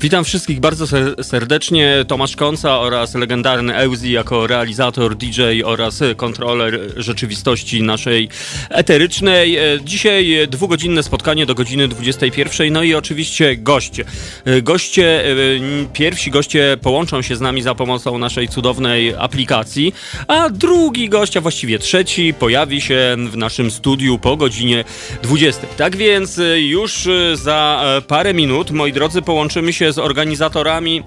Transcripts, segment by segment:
Witam wszystkich bardzo serdecznie. Tomasz Konca oraz legendarny Euzi jako realizator, DJ oraz kontroler rzeczywistości naszej eterycznej. E, dzisiaj dwugodzinne spotkanie do godziny 21. No i oczywiście goście. E, goście, e, pierwsi goście połączą się z nami za pomocą naszej cudownej aplikacji, a drugi gość, a właściwie trzeci, pojawi się w naszym studiu po godzinie 20. Tak więc już za parę minut, moi drodzy, połączymy się z organizatorami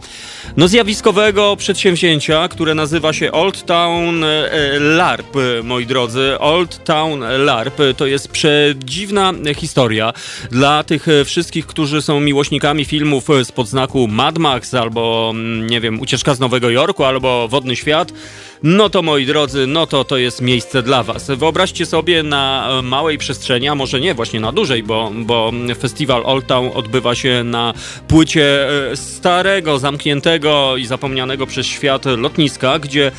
no, zjawiskowego przedsięwzięcia, które nazywa się Old Town e, LARP, moi drodzy. Old Town LARP to jest przedziwna historia dla tych wszystkich, którzy są miłośnikami filmów z podznaku Mad Max albo, mm, nie wiem, Ucieczka z Nowego Jorku albo Wodny Świat. No to moi drodzy, no to to jest miejsce dla Was. Wyobraźcie sobie na małej przestrzeni, a może nie, właśnie na dużej, bo, bo festiwal Old Town odbywa się na płycie e, starego, zamkniętego i zapomnianego przez świat lotniska, gdzie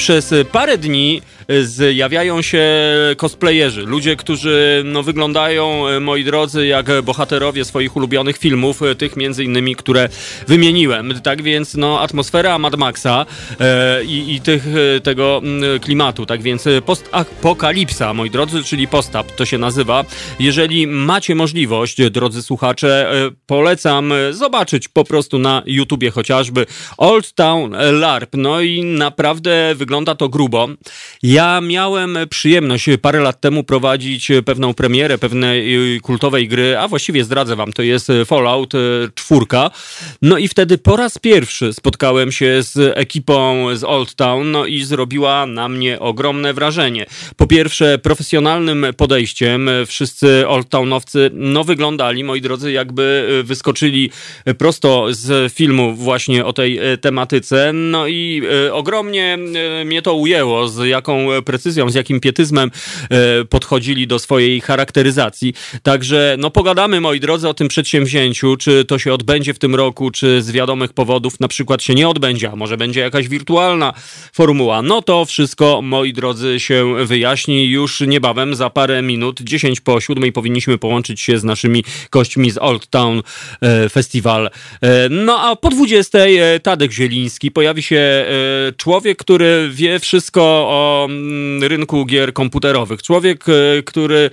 przez parę dni zjawiają się cosplayerzy, ludzie, którzy no, wyglądają, e, moi drodzy, jak bohaterowie swoich ulubionych filmów, e, tych między innymi, które wymieniłem. Tak więc no, atmosfera Mad Maxa e, i, i tych, e, tego klimatu, tak więc postapokalipsa, moi drodzy, czyli postap to się nazywa. Jeżeli macie możliwość, drodzy słuchacze, e, polecam zobaczyć po prostu na YouTubie chociażby Old Town LARP. No i naprawdę wygląda to grubo. Ja miałem przyjemność parę lat temu prowadzić pewną premierę pewnej y, kultowej gry, a właściwie zdradzę wam, to jest Fallout 4. No i wtedy po raz pierwszy spotkałem się z ekipą z Old Town, no i zrobiła na mnie ogromne wrażenie. Po pierwsze, profesjonalnym podejściem wszyscy Old Townowcy, no wyglądali, moi drodzy, jakby wyskoczyli prosto z filmu właśnie o tej tematyce, no i y, ogromnie y, mnie to ujęło, z jaką precyzją, z jakim pietyzmem e, podchodzili do swojej charakteryzacji. Także no pogadamy, moi drodzy, o tym przedsięwzięciu, czy to się odbędzie w tym roku, czy z wiadomych powodów na przykład się nie odbędzie, a może będzie jakaś wirtualna formuła. No to wszystko, moi drodzy, się wyjaśni już niebawem, za parę minut, 10 po 7 powinniśmy połączyć się z naszymi gośćmi z Old Town e, Festival. E, no a po 20 Tadek Zieliński pojawi się człowiek, który wie wszystko o Mm, rynku gier komputerowych. Człowiek, e, który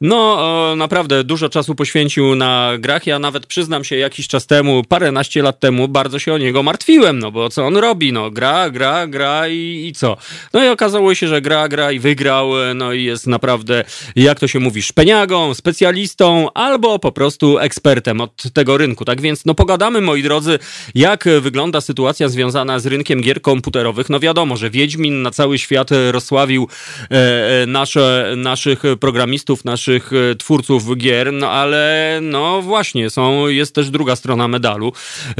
no naprawdę dużo czasu poświęcił na grach. Ja nawet przyznam się jakiś czas temu, paręnaście lat temu, bardzo się o niego martwiłem, no bo co on robi? No gra, gra, gra i, i co? No i okazało się, że gra, gra i wygrał, e, no i jest naprawdę, jak to się mówi, szpeniagą, specjalistą albo po prostu ekspertem od tego rynku. Tak więc no pogadamy, moi drodzy, jak wygląda sytuacja związana z rynkiem gier komputerowych. No wiadomo, że Wiedźmin na cały świat rozsławił sławił e, e, nasze, naszych programistów, naszych e, twórców gier, no ale no właśnie, są, jest też druga strona medalu,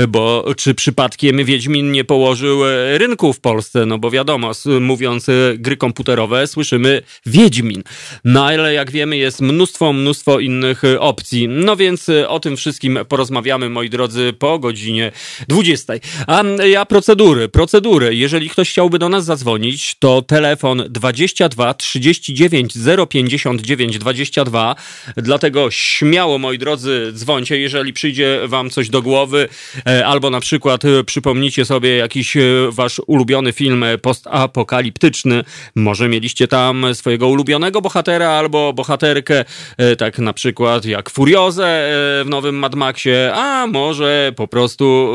bo czy przypadkiem Wiedźmin nie położył rynku w Polsce, no bo wiadomo, mówiąc gry komputerowe, słyszymy Wiedźmin, no ale jak wiemy jest mnóstwo, mnóstwo innych opcji, no więc o tym wszystkim porozmawiamy, moi drodzy, po godzinie 20. A ja procedury, procedury, jeżeli ktoś chciałby do nas zadzwonić, to telefon 22 39 059 22. Dlatego śmiało, moi drodzy, dzwońcie, jeżeli przyjdzie wam coś do głowy, e, albo na przykład e, przypomnicie sobie jakiś e, wasz ulubiony film postapokaliptyczny. Może mieliście tam swojego ulubionego bohatera albo bohaterkę, tak na przykład jak Furiozę w nowym Mad Maxie, a może po prostu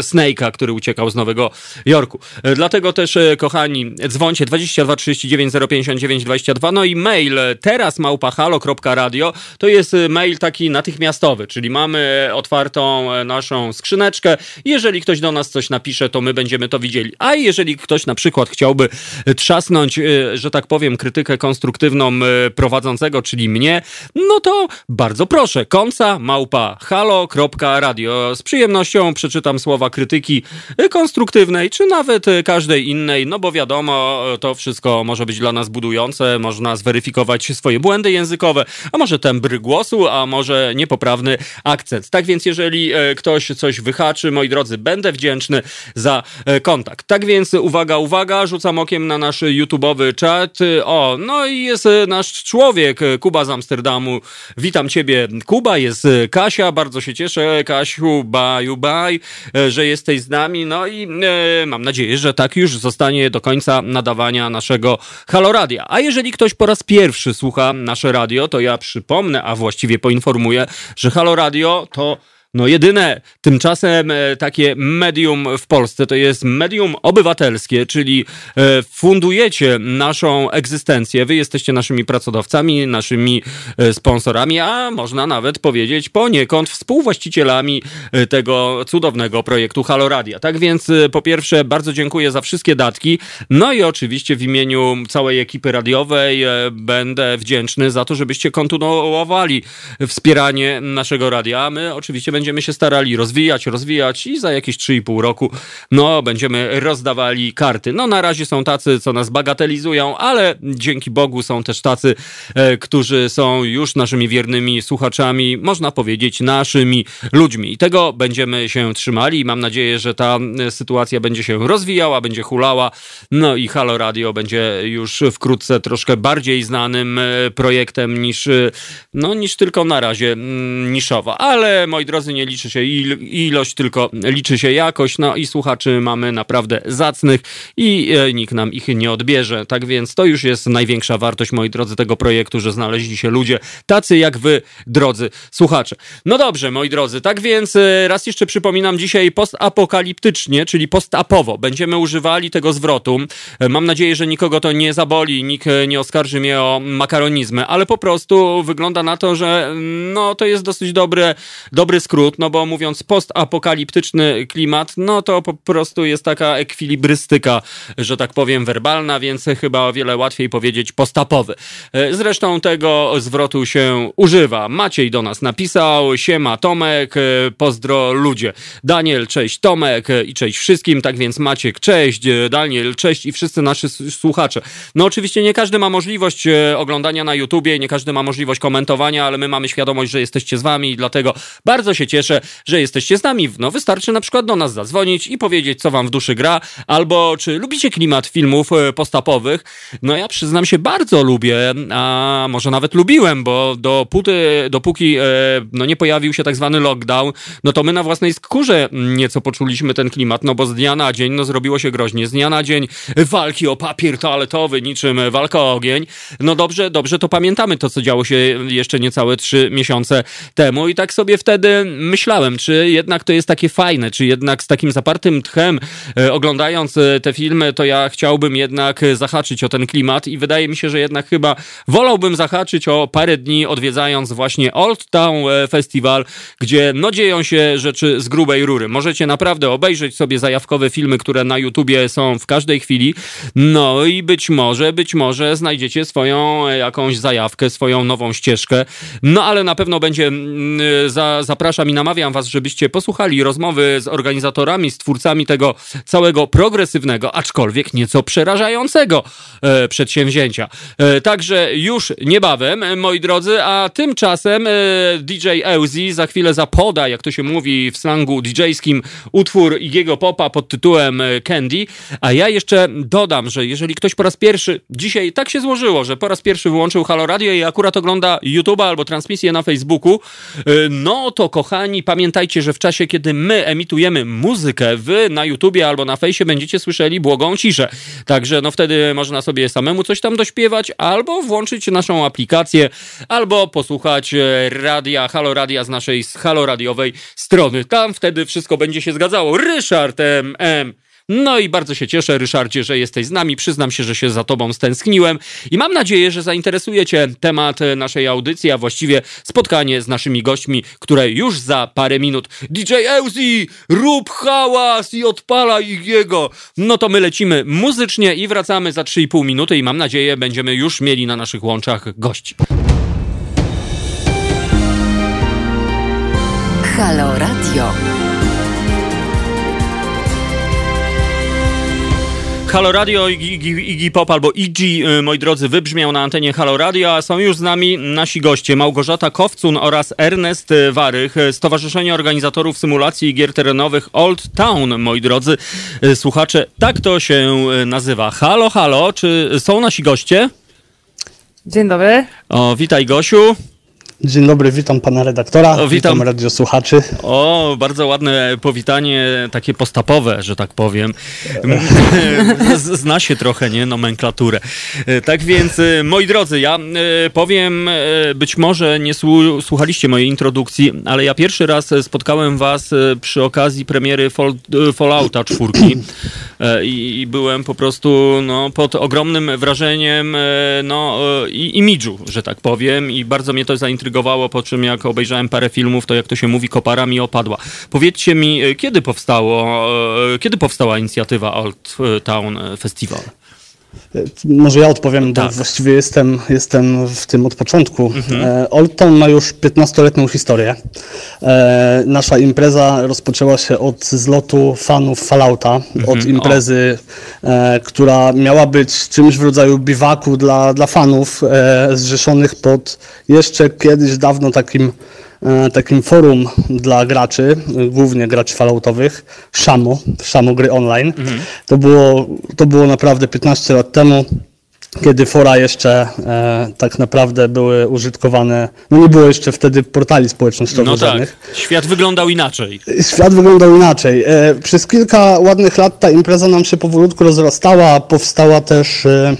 Snake'a, który uciekał z Nowego Jorku. Dlatego też, kochani, dzwońcie 22 22 39 059 22. No i mail teraz małpahalo.radio to jest y, mail taki natychmiastowy, czyli mamy otwartą e, naszą skrzyneczkę. Jeżeli ktoś do nas coś napisze, to my będziemy to widzieli. A jeżeli ktoś na przykład chciałby trzasnąć, y, że tak powiem, krytykę konstruktywną y, prowadzącego, czyli mnie, no to bardzo proszę, konca małpa halo.radio. Z przyjemnością przeczytam słowa krytyki konstruktywnej, czy nawet każdej innej, no bo wiadomo, to wszystko może być dla nas budujące, można zweryfikować swoje błędy językowe, a może tembry głosu, a może niepoprawny akcent. Tak więc jeżeli e, ktoś coś wyhaczy, moi drodzy, będę wdzięczny za e, kontakt. Tak więc uwaga, uwaga, rzucam okiem na nasz YouTube'owy czat. O, no i jest nasz człowiek, Kuba z Amsterdamu. Witam ciebie, Kuba, jest Kasia, bardzo się cieszę, Kasiu, baju, baj, że jesteś z nami, no i e, mam nadzieję, że tak już zostanie do końca nadawania naszego Haloradia. A jeżeli ktoś po raz pierwszy słucha nasze radio, to ja przypomnę, a właściwie poinformuję, że Haloradio to no jedyne tymczasem e, takie medium w Polsce to jest medium obywatelskie, czyli e, fundujecie naszą egzystencję. Wy jesteście naszymi pracodawcami, naszymi e, sponsorami, a można nawet powiedzieć poniekąd współwłaścicielami tego cudownego projektu Haloradia. Tak więc po pierwsze bardzo dziękuję za wszystkie datki. No i oczywiście w imieniu całej ekipy radiowej będę wdzięczny za to, żebyście kontynuowali wspieranie naszego radia. My oczywiście będziemy będziemy się starali rozwijać, rozwijać i za jakieś 3,5 roku no będziemy rozdawali karty. No na razie są tacy, co nas bagatelizują, ale dzięki Bogu są też tacy, e, którzy są już naszymi wiernymi słuchaczami, można powiedzieć naszymi ludźmi. I tego będziemy się trzymali mam nadzieję, że ta e, sytuacja będzie się rozwijała, będzie hulała. No i Halo Radio będzie już wkrótce troszkę bardziej znanym e, projektem niż, no, niż tylko na razie mm, niszowa. Ale moi drodzy, nie liczy się ilość, tylko liczy się jakość. No i słuchaczy mamy naprawdę zacnych i e, nikt nam ich nie odbierze. Tak więc to już jest największa wartość, moi drodzy, tego projektu, że znaleźli się ludzie tacy jak wy, drodzy słuchacze. No dobrze, moi drodzy, tak więc e, raz jeszcze przypominam dzisiaj postapokaliptycznie, czyli postapowo. Będziemy używali tego zwrotu. E, mam nadzieję, że nikogo to nie zaboli, nikt nie oskarży mnie o makaronizmy, ale po prostu wygląda na to, że no to jest dosyć dobry, dobry skrót no bo mówiąc postapokaliptyczny klimat, no to po prostu jest taka ekwilibrystyka, że tak powiem, werbalna, więc chyba o wiele łatwiej powiedzieć postapowy. E, zresztą tego zwrotu się używa. Maciej do nas napisał, siema Tomek, e, pozdro ludzie. Daniel, cześć Tomek e, i cześć wszystkim, tak więc Maciek, cześć, Daniel, cześć i wszyscy nasi słuchacze. No oczywiście nie każdy ma możliwość oglądania na YouTubie, nie każdy ma możliwość komentowania, ale my mamy świadomość, że jesteście z wami i dlatego bardzo się cieszę, cieszę, że jesteście z nami. No wystarczy na przykład do nas zadzwonić i powiedzieć, co wam w duszy gra, albo czy lubicie klimat filmów e, postapowych. No ja przyznam się, bardzo lubię, a może nawet lubiłem, bo dopóty, dopóki e, no nie pojawił się tak zwany lockdown, no to my na własnej skórze nieco poczuliśmy ten klimat, no bo z dnia na dzień no zrobiło się groźnie. Z dnia na dzień walki o papier toaletowy, niczym walka o ogień. No dobrze, dobrze to pamiętamy to, co działo się jeszcze niecałe trzy miesiące temu i tak sobie wtedy myślałem, czy jednak to jest takie fajne, czy jednak z takim zapartym tchem e, oglądając e, te filmy, to ja chciałbym jednak zahaczyć o ten klimat i wydaje mi się, że jednak chyba wolałbym zahaczyć o parę dni odwiedzając właśnie Old Town e, Festival, gdzie no dzieją się rzeczy z grubej rury. Możecie naprawdę obejrzeć sobie zajawkowe filmy, które na YouTubie są w każdej chwili, no i być może, być może znajdziecie swoją jakąś zajawkę, swoją nową ścieżkę, no ale na pewno będzie, mm, za, zapraszam i namawiam was, żebyście posłuchali rozmowy z organizatorami, z twórcami tego całego progresywnego, aczkolwiek nieco przerażającego e, przedsięwzięcia. E, także już niebawem, e, moi drodzy, a tymczasem e, DJ Euzi za chwilę zapoda, jak to się mówi w slangu DJ-skim, utwór Igiego Popa pod tytułem e, Candy, a ja jeszcze dodam, że jeżeli ktoś po raz pierwszy, dzisiaj tak się złożyło, że po raz pierwszy wyłączył Halo Radio i akurat ogląda YouTube'a albo transmisję na Facebooku, e, no to kochani, kochani, pamiętajcie, że w czasie, kiedy my emitujemy muzykę, wy na YouTubie albo na fejsie będziecie słyszeli błogą ciszę. Także no wtedy można sobie samemu coś tam dośpiewać, albo włączyć naszą aplikację, albo posłuchać e, radia, halo radia z naszej haloradiowej strony. Tam wtedy wszystko będzie się zgadzało. Ryszard M. M. No i bardzo się cieszę, Ryszardzie, że jesteś z nami. Przyznam się, że się za tobą stęskniłem i mam nadzieję, że zainteresuje cię temat naszej audycji, a właściwie spotkanie z naszymi gośćmi, które już za parę minut. DJ Euzi, rób hałas i odpala ich jego. No to my lecimy muzycznie i wracamy za 3,5 minuty i mam nadzieję, będziemy już mieli na naszych łączach gości. Halo Radio. Halo Radio, Iggy Pop albo Iggy, moi drodzy, wybrzmiał na antenie Halo Radio, a są już z nami nasi goście Małgorzata Kowcun oraz Ernest Warych, Stowarzyszenie Organizatorów Symulacji Gier Terenowych Old Town, moi drodzy y, słuchacze. Tak to się y, nazywa. Halo, halo, czy są nasi goście? Dzień dobry. O, witaj Gosiu. Dzień dobry, witam pana redaktora, o, witam. witam radiosłuchaczy. O, bardzo ładne powitanie, takie postapowe, że tak powiem. Zna się trochę, nie, nomenklaturę. Tak więc, e, moi drodzy, ja e, powiem, e, być może nie słuchaliście mojej introdukcji, ale ja pierwszy raz spotkałem was przy okazji premiery Fall, Fallouta 4 i byłem po prostu no, pod ogromnym wrażeniem no, i imidżu, że tak powiem i bardzo mnie to zaintrygowało zaintrygowało, po czym jak obejrzałem parę filmów, to jak to się mówi, kopara mi opadła. Powiedzcie mi, e, kiedy powstało, e, kiedy powstała inicjatywa Old Town Festival? Może ja odpowiem, tak. bo właściwie jestem, jestem w tym od początku. Mhm. E, Old Town ma już 15-letnią historię. Nasza impreza rozpoczęła się od zlotu fanów Fallouta, mhm. od imprezy, o. która miała być czymś w rodzaju biwaku dla, dla fanów zrzeszonych pod jeszcze kiedyś dawno takim E, takim forum dla graczy, głównie graczy falloutowych, Shamo, Shamo Gry Online. Mhm. To, było, to było naprawdę 15 lat temu kiedy fora jeszcze e, tak naprawdę były użytkowane, no nie było jeszcze wtedy portali społecznościowych no tak. żadnych. Świat wyglądał inaczej. Świat wyglądał inaczej. E, przez kilka ładnych lat ta impreza nam się powolutku rozrastała, powstała też e,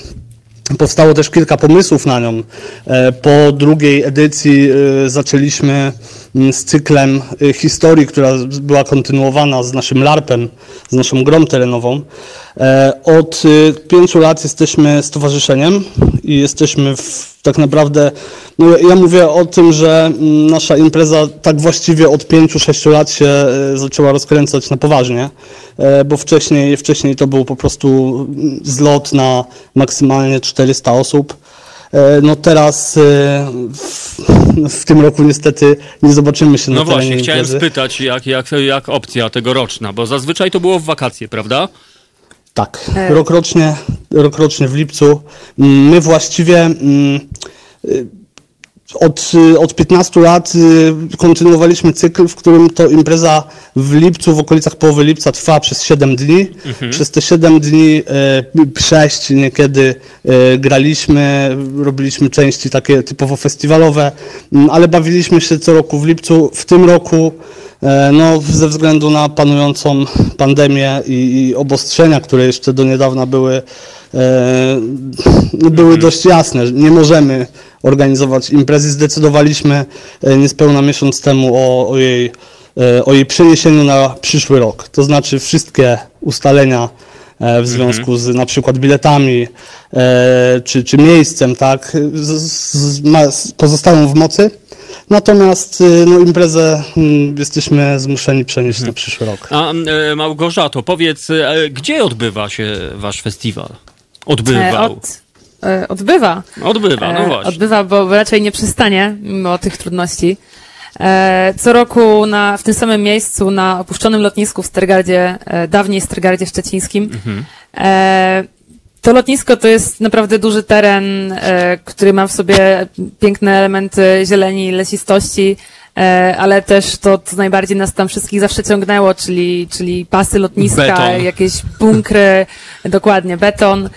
Powstało też kilka pomysłów na nią. E, po drugiej edycji e, zaczęliśmy z cyklem e, historii, która była kontynuowana z naszym LARPem, z naszą grą terenową. Od pięciu lat jesteśmy stowarzyszeniem i jesteśmy w, tak naprawdę, no ja mówię o tym, że mm, nasza impreza tak właściwie od pięciu, sześciu lat się zaczęła rozkręcać na poważnie. E, bo wcześniej, wcześniej to był po prostu zlot na maksymalnie 400 osób. E, no teraz e, w, w, tym roku niestety nie zobaczymy się na No właśnie, chciałem imprezy. spytać, jak, jak, jak opcja tegoroczna, bo zazwyczaj to było w wakacje, prawda? Tak, rokrocznie, rokrocznie w lipcu. My właściwie mm, od, y, od 15 lat y, kontynuowaliśmy cykl, w którym to impreza w lipcu, w okolicach połowy lipca trwa przez 7 dni. Mhm. Przez te 7 dni, 6 e, niekiedy e, graliśmy, robiliśmy części takie typowo festiwalowe, mm, ale bawiliśmy się co roku w lipcu. W tym roku no, ze względu na panującą pandemię i, i obostrzenia, które jeszcze do niedawna były, były mhm. dość jasne. Nie możemy organizować imprezy. Zdecydowaliśmy e, niespełna miesiąc temu o, o, jej, e, o jej przeniesieniu na przyszły rok. To znaczy wszystkie ustalenia e, w związku z na przykład biletami czy, czy miejscem, tak, z, z, pozostają w mocy. Natomiast no, imprezę mm, jesteśmy zmuszeni przenieść na przyszły rok. A Małgorzato, powiedz, gdzie odbywa się wasz festiwal? Odbywał. Od odbywa. Odbywa, no e, właśnie. Odbywa, bo raczej nie przystanie, mimo tych trudności. E, co roku na, w tym samym miejscu, na opuszczonym lotnisku w Stergardzie, dawniej Stergardzie Szczecińskim. Mhm. To lotnisko to jest naprawdę duży teren, który ma w sobie piękne elementy zieleni, lesistości, ale też to, co najbardziej nas tam wszystkich zawsze ciągnęło, czyli, czyli pasy lotniska, beton. jakieś bunkry, dokładnie, beton.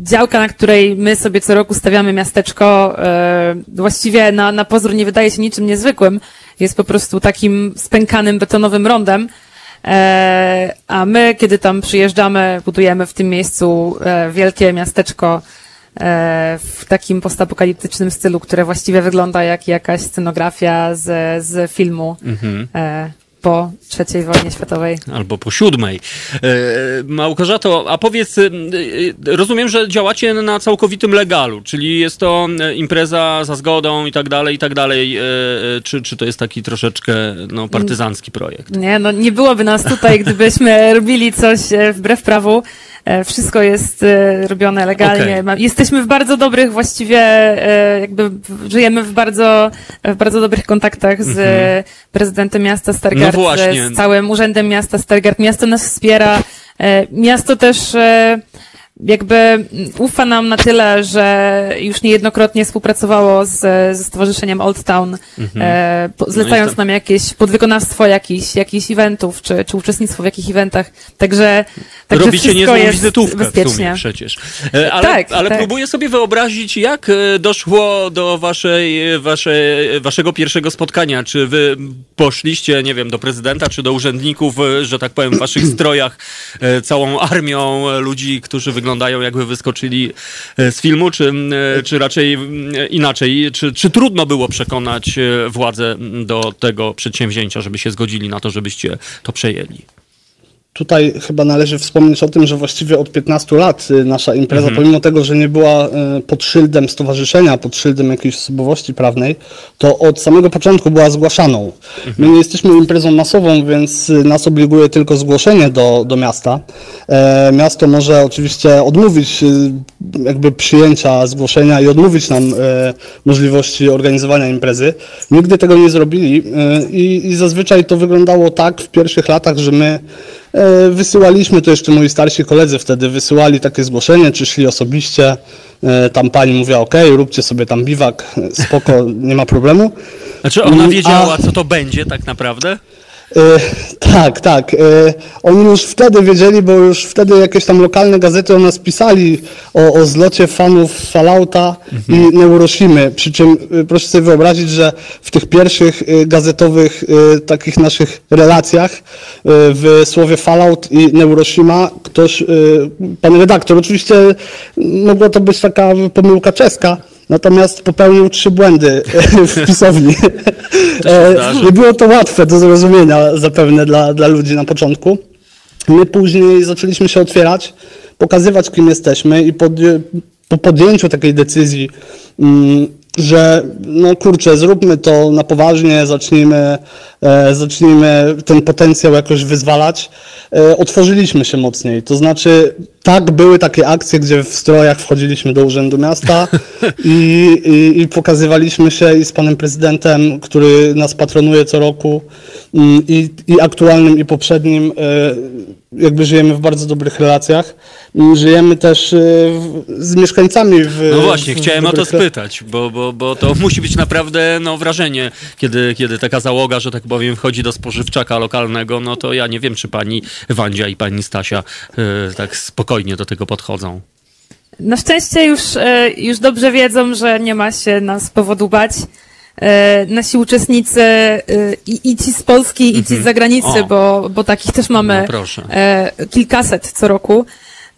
E, działka, na której my sobie co roku stawiamy miasteczko, e, właściwie na, na pozór nie wydaje się niczym niezwykłym. Jest po prostu takim spękanym betonowym rondem. E, a my, kiedy tam przyjeżdżamy, budujemy w tym miejscu wielkie miasteczko w takim postapokaliptycznym stylu, które właściwie wygląda jak jakaś scenografia z, z filmu. Mhm po III wojnie światowej. Albo po siódmej. E, Małgorzato, a powiedz, e, rozumiem, że działacie na całkowitym legalu, czyli jest to e, impreza za zgodą i tak dalej, i tak dalej. Czy, czy to jest taki troszeczkę no, partyzancki projekt? Nie, no nie byłoby nas tutaj, gdybyśmy robili coś wbrew prawu. E, wszystko jest e, robione legalnie. Okay. Jesteśmy w bardzo dobrych, właściwie e, jakby żyjemy w bardzo, w bardzo dobrych kontaktach z mm -hmm. prezydentem miasta Stargard, no z całym urzędem miasta Stargard. Miasto nas wspiera miasto też jakby ufa nam na tyle, że już niejednokrotnie współpracowało z, ze Stowarzyszeniem Old Town, mhm. e, po, zlecając no nam jakieś podwykonawstwo jakichś, jakichś eventów, czy, czy uczestnictwo w jakichś eventach. Także, także Robicie niezłą wizytówkę bezpiecznie. w sumie przecież. E, ale, tak, ale tak. próbuję sobie wyobrazić, jak e, doszło do waszej, waszej, waszego pierwszego spotkania. Czy wy poszliście, nie wiem, do prezydenta, czy do urzędników, e, że tak powiem, w waszych strojach, całą armią ludzi, którzy wyglądają wyglądają, jakby wyskoczyli e, z filmu, czy, e, czy raczej inaczej? Czy, czy trudno było przekonać e, władze do tego przedsięwzięcia, żeby się zgodzili na to, żebyście to przejęli? Tutaj chyba należy wspomnieć o tym, że właściwie od 15 lat y, nasza impreza, mhm. pomimo tego, że nie była y, pod szyldem stowarzyszenia, pod szyldem jakiejś osobowości prawnej, to od samego początku była zgłaszaną. Mhm. My nie jesteśmy imprezą masową, więc y, nas obliguje tylko zgłoszenie do, do miasta. E, miasto może oczywiście odmówić jakby przyjęcia zgłoszenia i odmówić nam e, możliwości organizowania imprezy. Nigdy tego nie zrobili i, i zazwyczaj to wyglądało tak w pierwszych latach, że my wysyłaliśmy, to jeszcze moi starsi koledzy wtedy wysyłali takie zgłoszenie, czy szli osobiście. E, tam pani mówiła, ok, róbcie sobie tam biwak, spoko, nie ma problemu. Znaczy ona mm, wiedziała, A... co to będzie tak naprawdę? E, tak, tak. E, oni już wtedy wiedzieli, bo już wtedy jakieś tam lokalne gazety o nas pisali o, o zlocie fanów Fallouta mhm. i Neuroshimy. Przy czym e, proszę sobie wyobrazić, że w tych pierwszych gazetowych takich naszych relacjach w słowie Fallout i Neuroshima ktoś, pan redaktor, oczywiście mogła to być taka pomyłka czeska, natomiast popełnił trzy błędy w pisowni. Nie było to łatwe do zrozumienia zapewne dla, dla ludzi na początku. My później zaczęliśmy się otwierać, pokazywać kim jesteśmy i pod, po podjęciu takiej decyzji mm, że no kurczę, zróbmy to na poważnie, zacznijmy, e, zacznijmy ten potencjał jakoś wyzwalać. E, otworzyliśmy się mocniej. To znaczy, tak, były takie akcje, gdzie w strojach wchodziliśmy do Urzędu Miasta i, i, i pokazywaliśmy się i z panem prezydentem, który nas patronuje co roku i, i aktualnym i poprzednim e, jakby żyjemy w bardzo dobrych relacjach. Żyjemy też e, z mieszkańcami w. No właśnie, w, chciałem o to spytać, bo, bo, bo to musi być naprawdę no, wrażenie, kiedy, kiedy taka załoga, że tak powiem, wchodzi do spożywczaka lokalnego. No to ja nie wiem, czy pani Wandzia i pani Stasia yy, tak spokojnie do tego podchodzą. Na szczęście już, już dobrze wiedzą, że nie ma się nas powodu bać. E, nasi uczestnicy e, i, i ci z Polski, i ci z mhm. zagranicy, bo, bo takich też mamy no kilkaset co roku.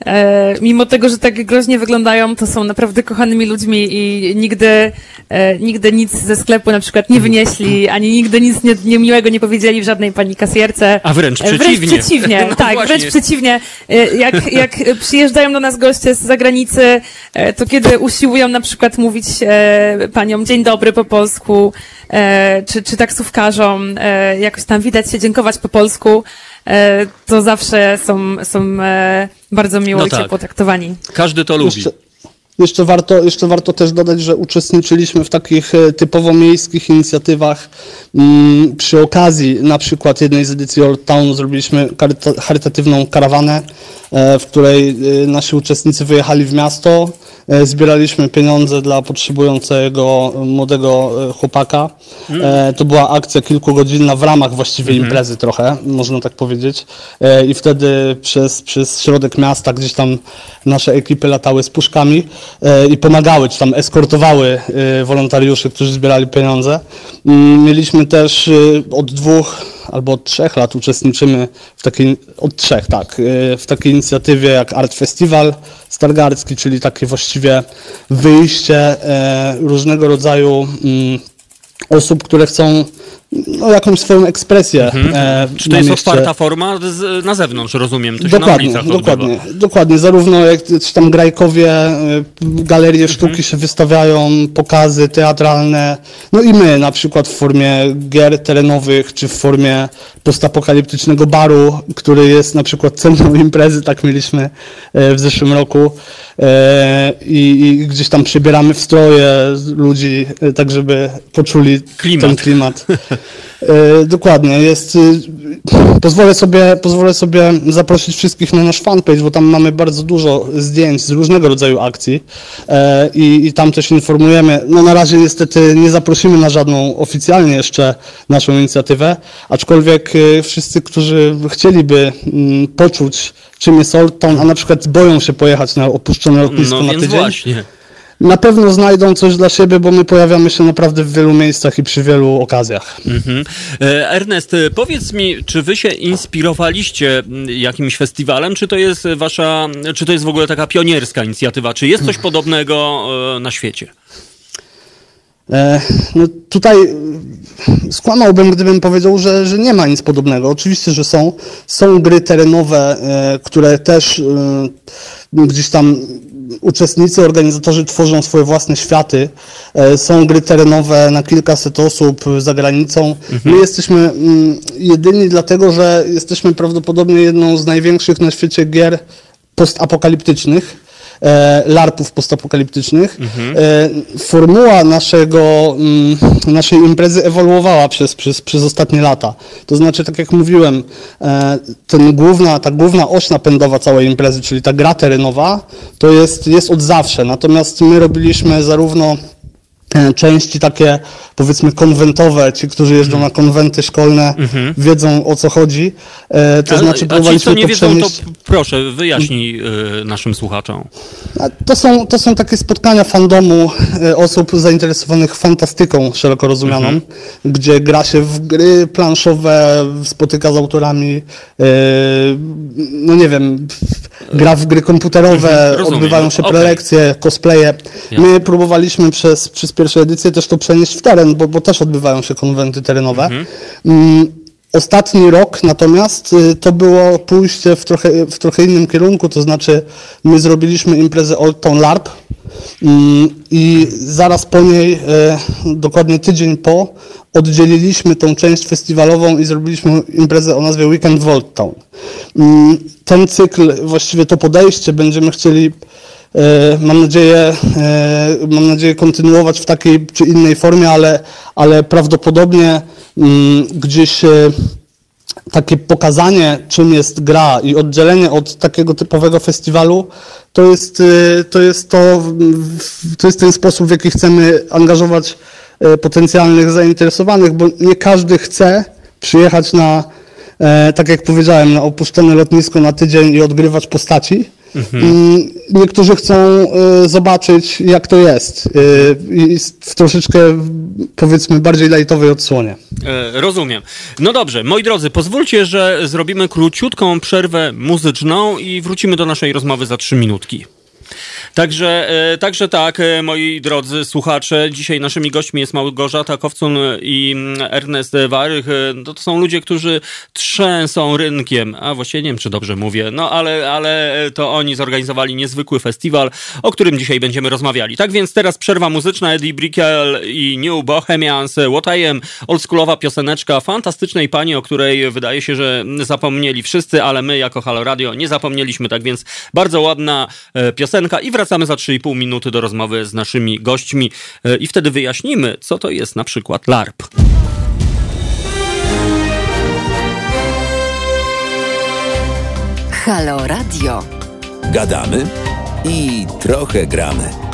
E, mimo tego, że tak groźnie wyglądają, to są naprawdę kochanymi ludźmi i nigdy, e, nigdy nic ze sklepu na przykład nie wynieśli, ani nigdy nic nie, niemiłego nie powiedzieli w żadnej pani kasjerce. A wręcz przeciwnie. Wręcz przeciwnie, no tak, właśnie. wręcz przeciwnie. E, jak, jak przyjeżdżają do nas goście z zagranicy, e, to kiedy usiłują na przykład mówić e, paniom dzień dobry po polsku, e, czy, czy taksówkarzom, jakoś tam widać się dziękować po polsku, E, to zawsze są, są e, bardzo miło no i tak. ciepło traktowani. Każdy to lubi. Jeszcze, jeszcze, warto, jeszcze warto też dodać, że uczestniczyliśmy w takich e, typowo miejskich inicjatywach. Mm, przy okazji na przykład jednej z edycji Old Town zrobiliśmy charytatywną karawanę, w której nasi uczestnicy wyjechali w miasto, E, zbieraliśmy pieniądze dla potrzebującego młodego e, chłopaka. Mm. To była akcja kilkugodzinna w ramach właściwie -hmm. imprezy trochę, można tak powiedzieć. I wtedy przez, przez środek miasta gdzieś tam nasze ekipy latały z puszkami i pomagały, czy tam eskortowały wolontariuszy, którzy zbierali pieniądze. Mm, mieliśmy też od dwóch albo od trzech lat uczestniczymy w takiej, od trzech, tak, w takiej inicjatywie jak Art Festival Stargardzki, czyli takie właściwie wyjście e, różnego rodzaju mm, osób, które chcą no, jakąś swoją ekspresję. Mhm. E, Czy to jest mieście. otwarta forma z, na zewnątrz, rozumiem? To dokładnie, dokładnie, dokładnie. Zarówno jak czy tam grajkowie, e, galerie sztuki mhm. się wystawiają, pokazy teatralne, no i my na przykład w formie gier terenowych, czy w formie postapokaliptycznego baru, który jest na przykład centrum imprezy, tak mieliśmy e, w zeszłym roku. E, I, i, gdzieś tam przybieramy w stroje ludzi, tak żeby poczuli klimat. ten klimat. E, dokładnie, jest. y, Pozwolę sobie, pozwolę sobie zaprosić wszystkich na nasz fanpage, bo tam mamy bardzo dużo zdjęć z różnego rodzaju akcji e, i, i tam też informujemy. No na razie niestety nie zaprosimy na żadną oficjalnie jeszcze naszą inicjatywę, aczkolwiek y, wszyscy, którzy chcieliby mm, poczuć czym jest Old Town, a na przykład boją się pojechać na opuszczone lotnisko No na tydzień, właśnie. Na pewno znajdą coś dla siebie, bo my pojawiamy się naprawdę w wielu miejscach i przy wielu okazjach. Mhm. E, Ernest, powiedz mi, czy wy się inspirowaliście jakimś festiwalem, czy to jest wasza, czy to jest w ogóle taka pionierska inicjatywa? Czy jest coś podobnego e, na świecie? E, No tutaj skłamałbym, gdybym powiedział, że, że nie ma nic podobnego. Oczywiście, że są. Są gry terenowe, które też gdzieś tam uczestnicy, organizatorzy tworzą swoje własne światy. E, Są gry terenowe na kilkaset osób za granicą. My jesteśmy mm, jedyni dlatego, że jesteśmy prawdopodobnie jedną z największych na świecie gier postapokaliptycznych e, larpów postapokaliptycznych. E, formuła naszego, mm, naszej imprezy ewoluowała przez, przez, przez ostatnie lata. To znaczy, tak jak mówiłem, e, ten główna, ta główna oś napędowa całej imprezy, czyli ta gra terenowa, to jest, jest od zawsze. Natomiast my robiliśmy zarówno części takie powiedzmy konwentowe, ci, którzy jeżdżą na konwenty szkolne, wiedzą o co chodzi. E, To A- znaczy a ci, co nie to wiedzą, to przenieść... p- proszę, wyjaśnij e, naszym słuchaczom. To są, to są takie spotkania fandomu e, osób zainteresowanych fantastyką szeroko rozumianą, gdzie gra się w gry planszowe, spotyka z autorami, e, no nie wiem, gra w gry komputerowe, Mhm, rozumiem. odbywają się Okej. prelekcje, cosplaye. My próbowaliśmy przez, przez pierwszą edycję też to przenieść w teren, bo, bo też odbywają się konwenty terenowe. Mm, Ostatni rok natomiast y, to było pójście w trochę, w trochę innym kierunku, to znaczy my zrobiliśmy imprezę Old Town LARP mm, i zaraz po niej, e, dokładnie tydzień po, oddzieliliśmy tą część festiwalową i zrobiliśmy imprezę o nazwie Weekend w Old Town. Mm, Ten cykl, właściwie to podejście będziemy chcieli Mam nadzieję, e, mam nadzieję kontynuować w takiej czy innej formie, ale, ale prawdopodobnie mm, gdzieś e, takie pokazanie, czym jest gra i oddzielenie od takiego typowego festiwalu, to jest, e, to jest, to, to jest ten sposób, w jaki chcemy angażować e, potencjalnych zainteresowanych, bo nie każdy chce przyjechać na, e, tak jak powiedziałem, na opuszczone lotnisko na tydzień i odgrywać postaci. Mm, Niektórzy chcą e, zobaczyć, jak to jest e, i w troszeczkę, powiedzmy, bardziej lightowej odsłonie. E, rozumiem. No dobrze, moi drodzy, pozwólcie, że zrobimy króciutką przerwę muzyczną i wrócimy do naszej rozmowy za trzy minutki. Także, e, także tak, e, moi drodzy słuchacze, dzisiaj naszymi gośćmi jest Małgorzata Kowcun i mm, Ernest Warych. E, To, to są ludzie, którzy trzęsą rynkiem, a właściwie nie wiem, czy dobrze mówię, no ale, ale to oni zorganizowali niezwykły festiwal, o którym dzisiaj będziemy rozmawiali. Tak więc teraz przerwa muzyczna, Eddie Brickell i New Bohemians, What I Am, oldschoolowa pioseneczka fantastycznej pani, o której wydaje się, że zapomnieli wszyscy, ale my jako Halo Radio nie zapomnieliśmy, tak więc bardzo ładna e, piosenka i wracamy za 3,5 minuty do rozmowy z naszymi gośćmi e, i wtedy wyjaśnimy, co to jest na przykład LARP. Halo Radio. Gadamy i trochę gramy.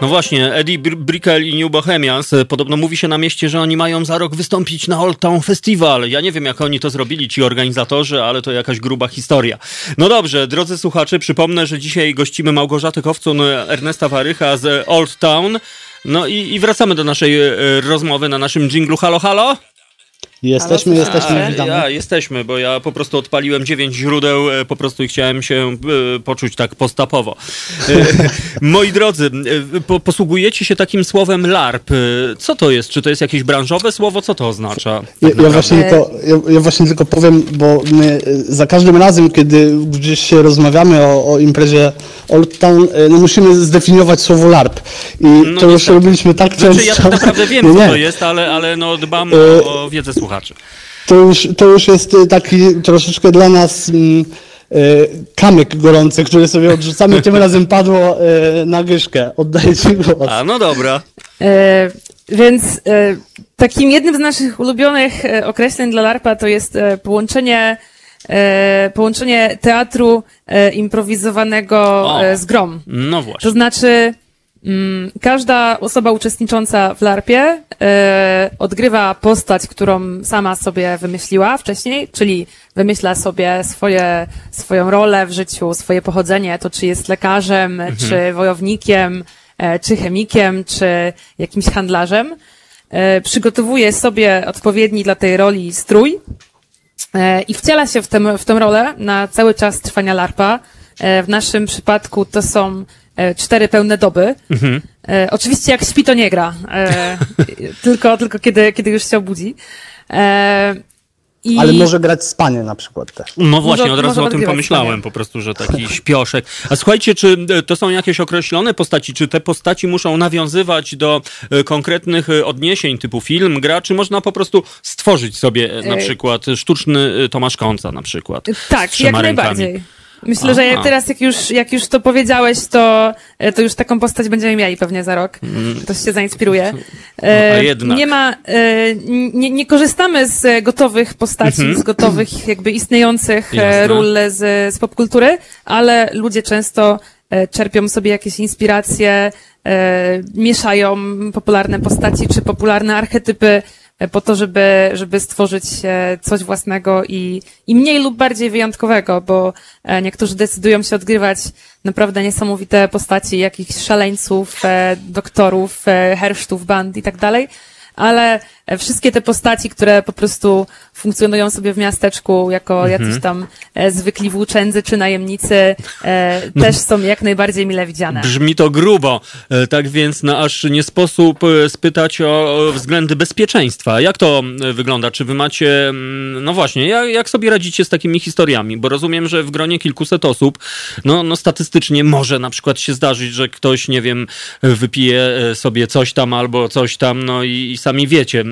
No właśnie, Eddie Br- Brickell i New Bohemians. e, Podobno mówi się na mieście, że oni mają za rok wystąpić na Old Town Festival. Ja nie wiem, jak oni to zrobili, ci organizatorzy, ale to jakaś gruba historia. No dobrze, drodzy słuchacze, przypomnę, że dzisiaj gościmy Małgorzatę Kowcun, Ernesta Warycha z Old Town. No i, i wracamy do naszej e, rozmowy na naszym dżinglu Halo Halo. Jesteśmy, Halo, jesteśmy, A, witamy. ja, jesteśmy, bo ja po prostu odpaliłem dziewięć źródeł e, po prostu i chciałem się e, poczuć tak postapowo. E, moi drodzy, e, po, posługujecie się takim słowem LARP. E, Co to jest? Czy to jest jakieś branżowe słowo? Co to oznacza? Ja, tak ja, naprawdę? właśnie tylko, ja, ja właśnie tylko powiem, bo my za każdym razem, kiedy gdzieś się rozmawiamy o, o imprezie Old Town, no musimy zdefiniować słowo LARP. I No to już niestety. robiliśmy tak często. Znaczy, ja tak naprawdę wiem, co nie. to jest, ale, ale no dbam o, o wiedzę słuchaczy. To już, to już jest y, taki troszeczkę dla nas mm, kamyk gorący, który sobie odrzucamy, tym razem padło na Gyszkę. Oddaję Ci głos. A, no dobra. E, więc e, takim jednym z naszych ulubionych e, określeń dla LARPA to jest e, połączenie, e, połączenie teatru e, improwizowanego O. z grom. No To właśnie. znaczy, mm, każda osoba uczestnicząca w LARPie e, odgrywa postać, którą sama sobie wymyśliła wcześniej, czyli wymyśla sobie swoje, swoją rolę w życiu, swoje pochodzenie, to czy jest lekarzem, czy wojownikiem, e, czy chemikiem, czy jakimś handlarzem. E, przygotowuje sobie odpowiedni dla tej roli strój, i wciela się w, tem, w tę rolę na cały czas trwania LARPa. W naszym przypadku to są cztery pełne doby. E, Oczywiście jak śpi, to nie gra. E, tylko tylko kiedy, kiedy już się obudzi. E, I Ale może grać spanie na przykład też. No właśnie, Może- od razu o tym pomyślałem swoje. po prostu, że taki śpioszek. A słuchajcie, czy e, to są jakieś określone postaci? Czy te postaci muszą nawiązywać do e, konkretnych e, odniesień typu film, gra, czy można po prostu stworzyć sobie e, na E, przykład e, sztuczny e, Tomasz Kąca na przykład? Tak, jak rękami. Myślę, że Aha. teraz jak już, jak już to powiedziałeś, to, e, to już taką postać będziemy mieli pewnie za rok. Ktoś się zainspiruje. Mm. No, a E, jednak. Nie ma, e, nie, nie korzystamy z e, gotowych postaci, z gotowych jakby istniejących Mhm. Jasne. e, ról z, z popkultury, ale ludzie często e, czerpią sobie jakieś inspiracje, e, mieszają popularne postaci czy popularne archetypy e, po to, żeby, żeby stworzyć e, coś własnego i, i mniej lub bardziej wyjątkowego, bo e, niektórzy decydują się odgrywać naprawdę niesamowite postaci, jakichś szaleńców, e, doktorów, e, hersztów, band i tak dalej, ale e, wszystkie te postaci, które po prostu funkcjonują sobie w miasteczku jako jacyś tam e, zwykli włóczędzy czy najemnicy, e, też są jak najbardziej mile widziane. Brzmi to grubo, e, tak więc no, aż nie sposób e, spytać o względy bezpieczeństwa. Jak to e, wygląda? Czy wy macie, mm, no właśnie, jak, jak sobie radzicie z takimi historiami? Bo rozumiem, że w gronie kilkuset osób, no, no statystycznie może na przykład się zdarzyć, że ktoś, nie wiem, wypije e, sobie coś tam albo coś tam, no i, i sami wiecie.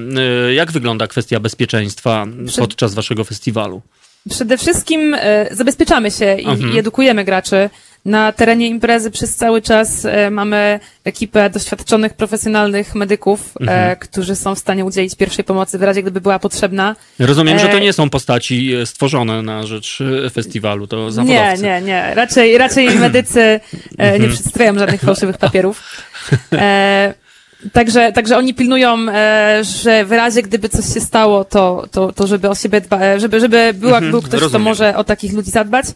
E, Jak wygląda kwestia bezpieczeństwa podczas waszego festiwalu? Przede wszystkim e, zabezpieczamy się i, Mhm. i edukujemy graczy. Na terenie imprezy przez cały czas e, mamy ekipę doświadczonych, profesjonalnych medyków, Mhm. e, którzy są w stanie udzielić pierwszej pomocy w razie, gdyby była potrzebna. Rozumiem, że to nie są postaci stworzone na rzecz festiwalu, to zawodowcy. Nie, nie, nie. Raczej, raczej medycy e, Mhm. nie przedstawiają żadnych fałszywych papierów. Także, także oni pilnują, e, że w razie gdyby coś się stało, to, to, to żeby o siebie dba, e, żeby, żeby była, Mhm, był ktoś, rozumiem. kto może o takich ludzi zadbać.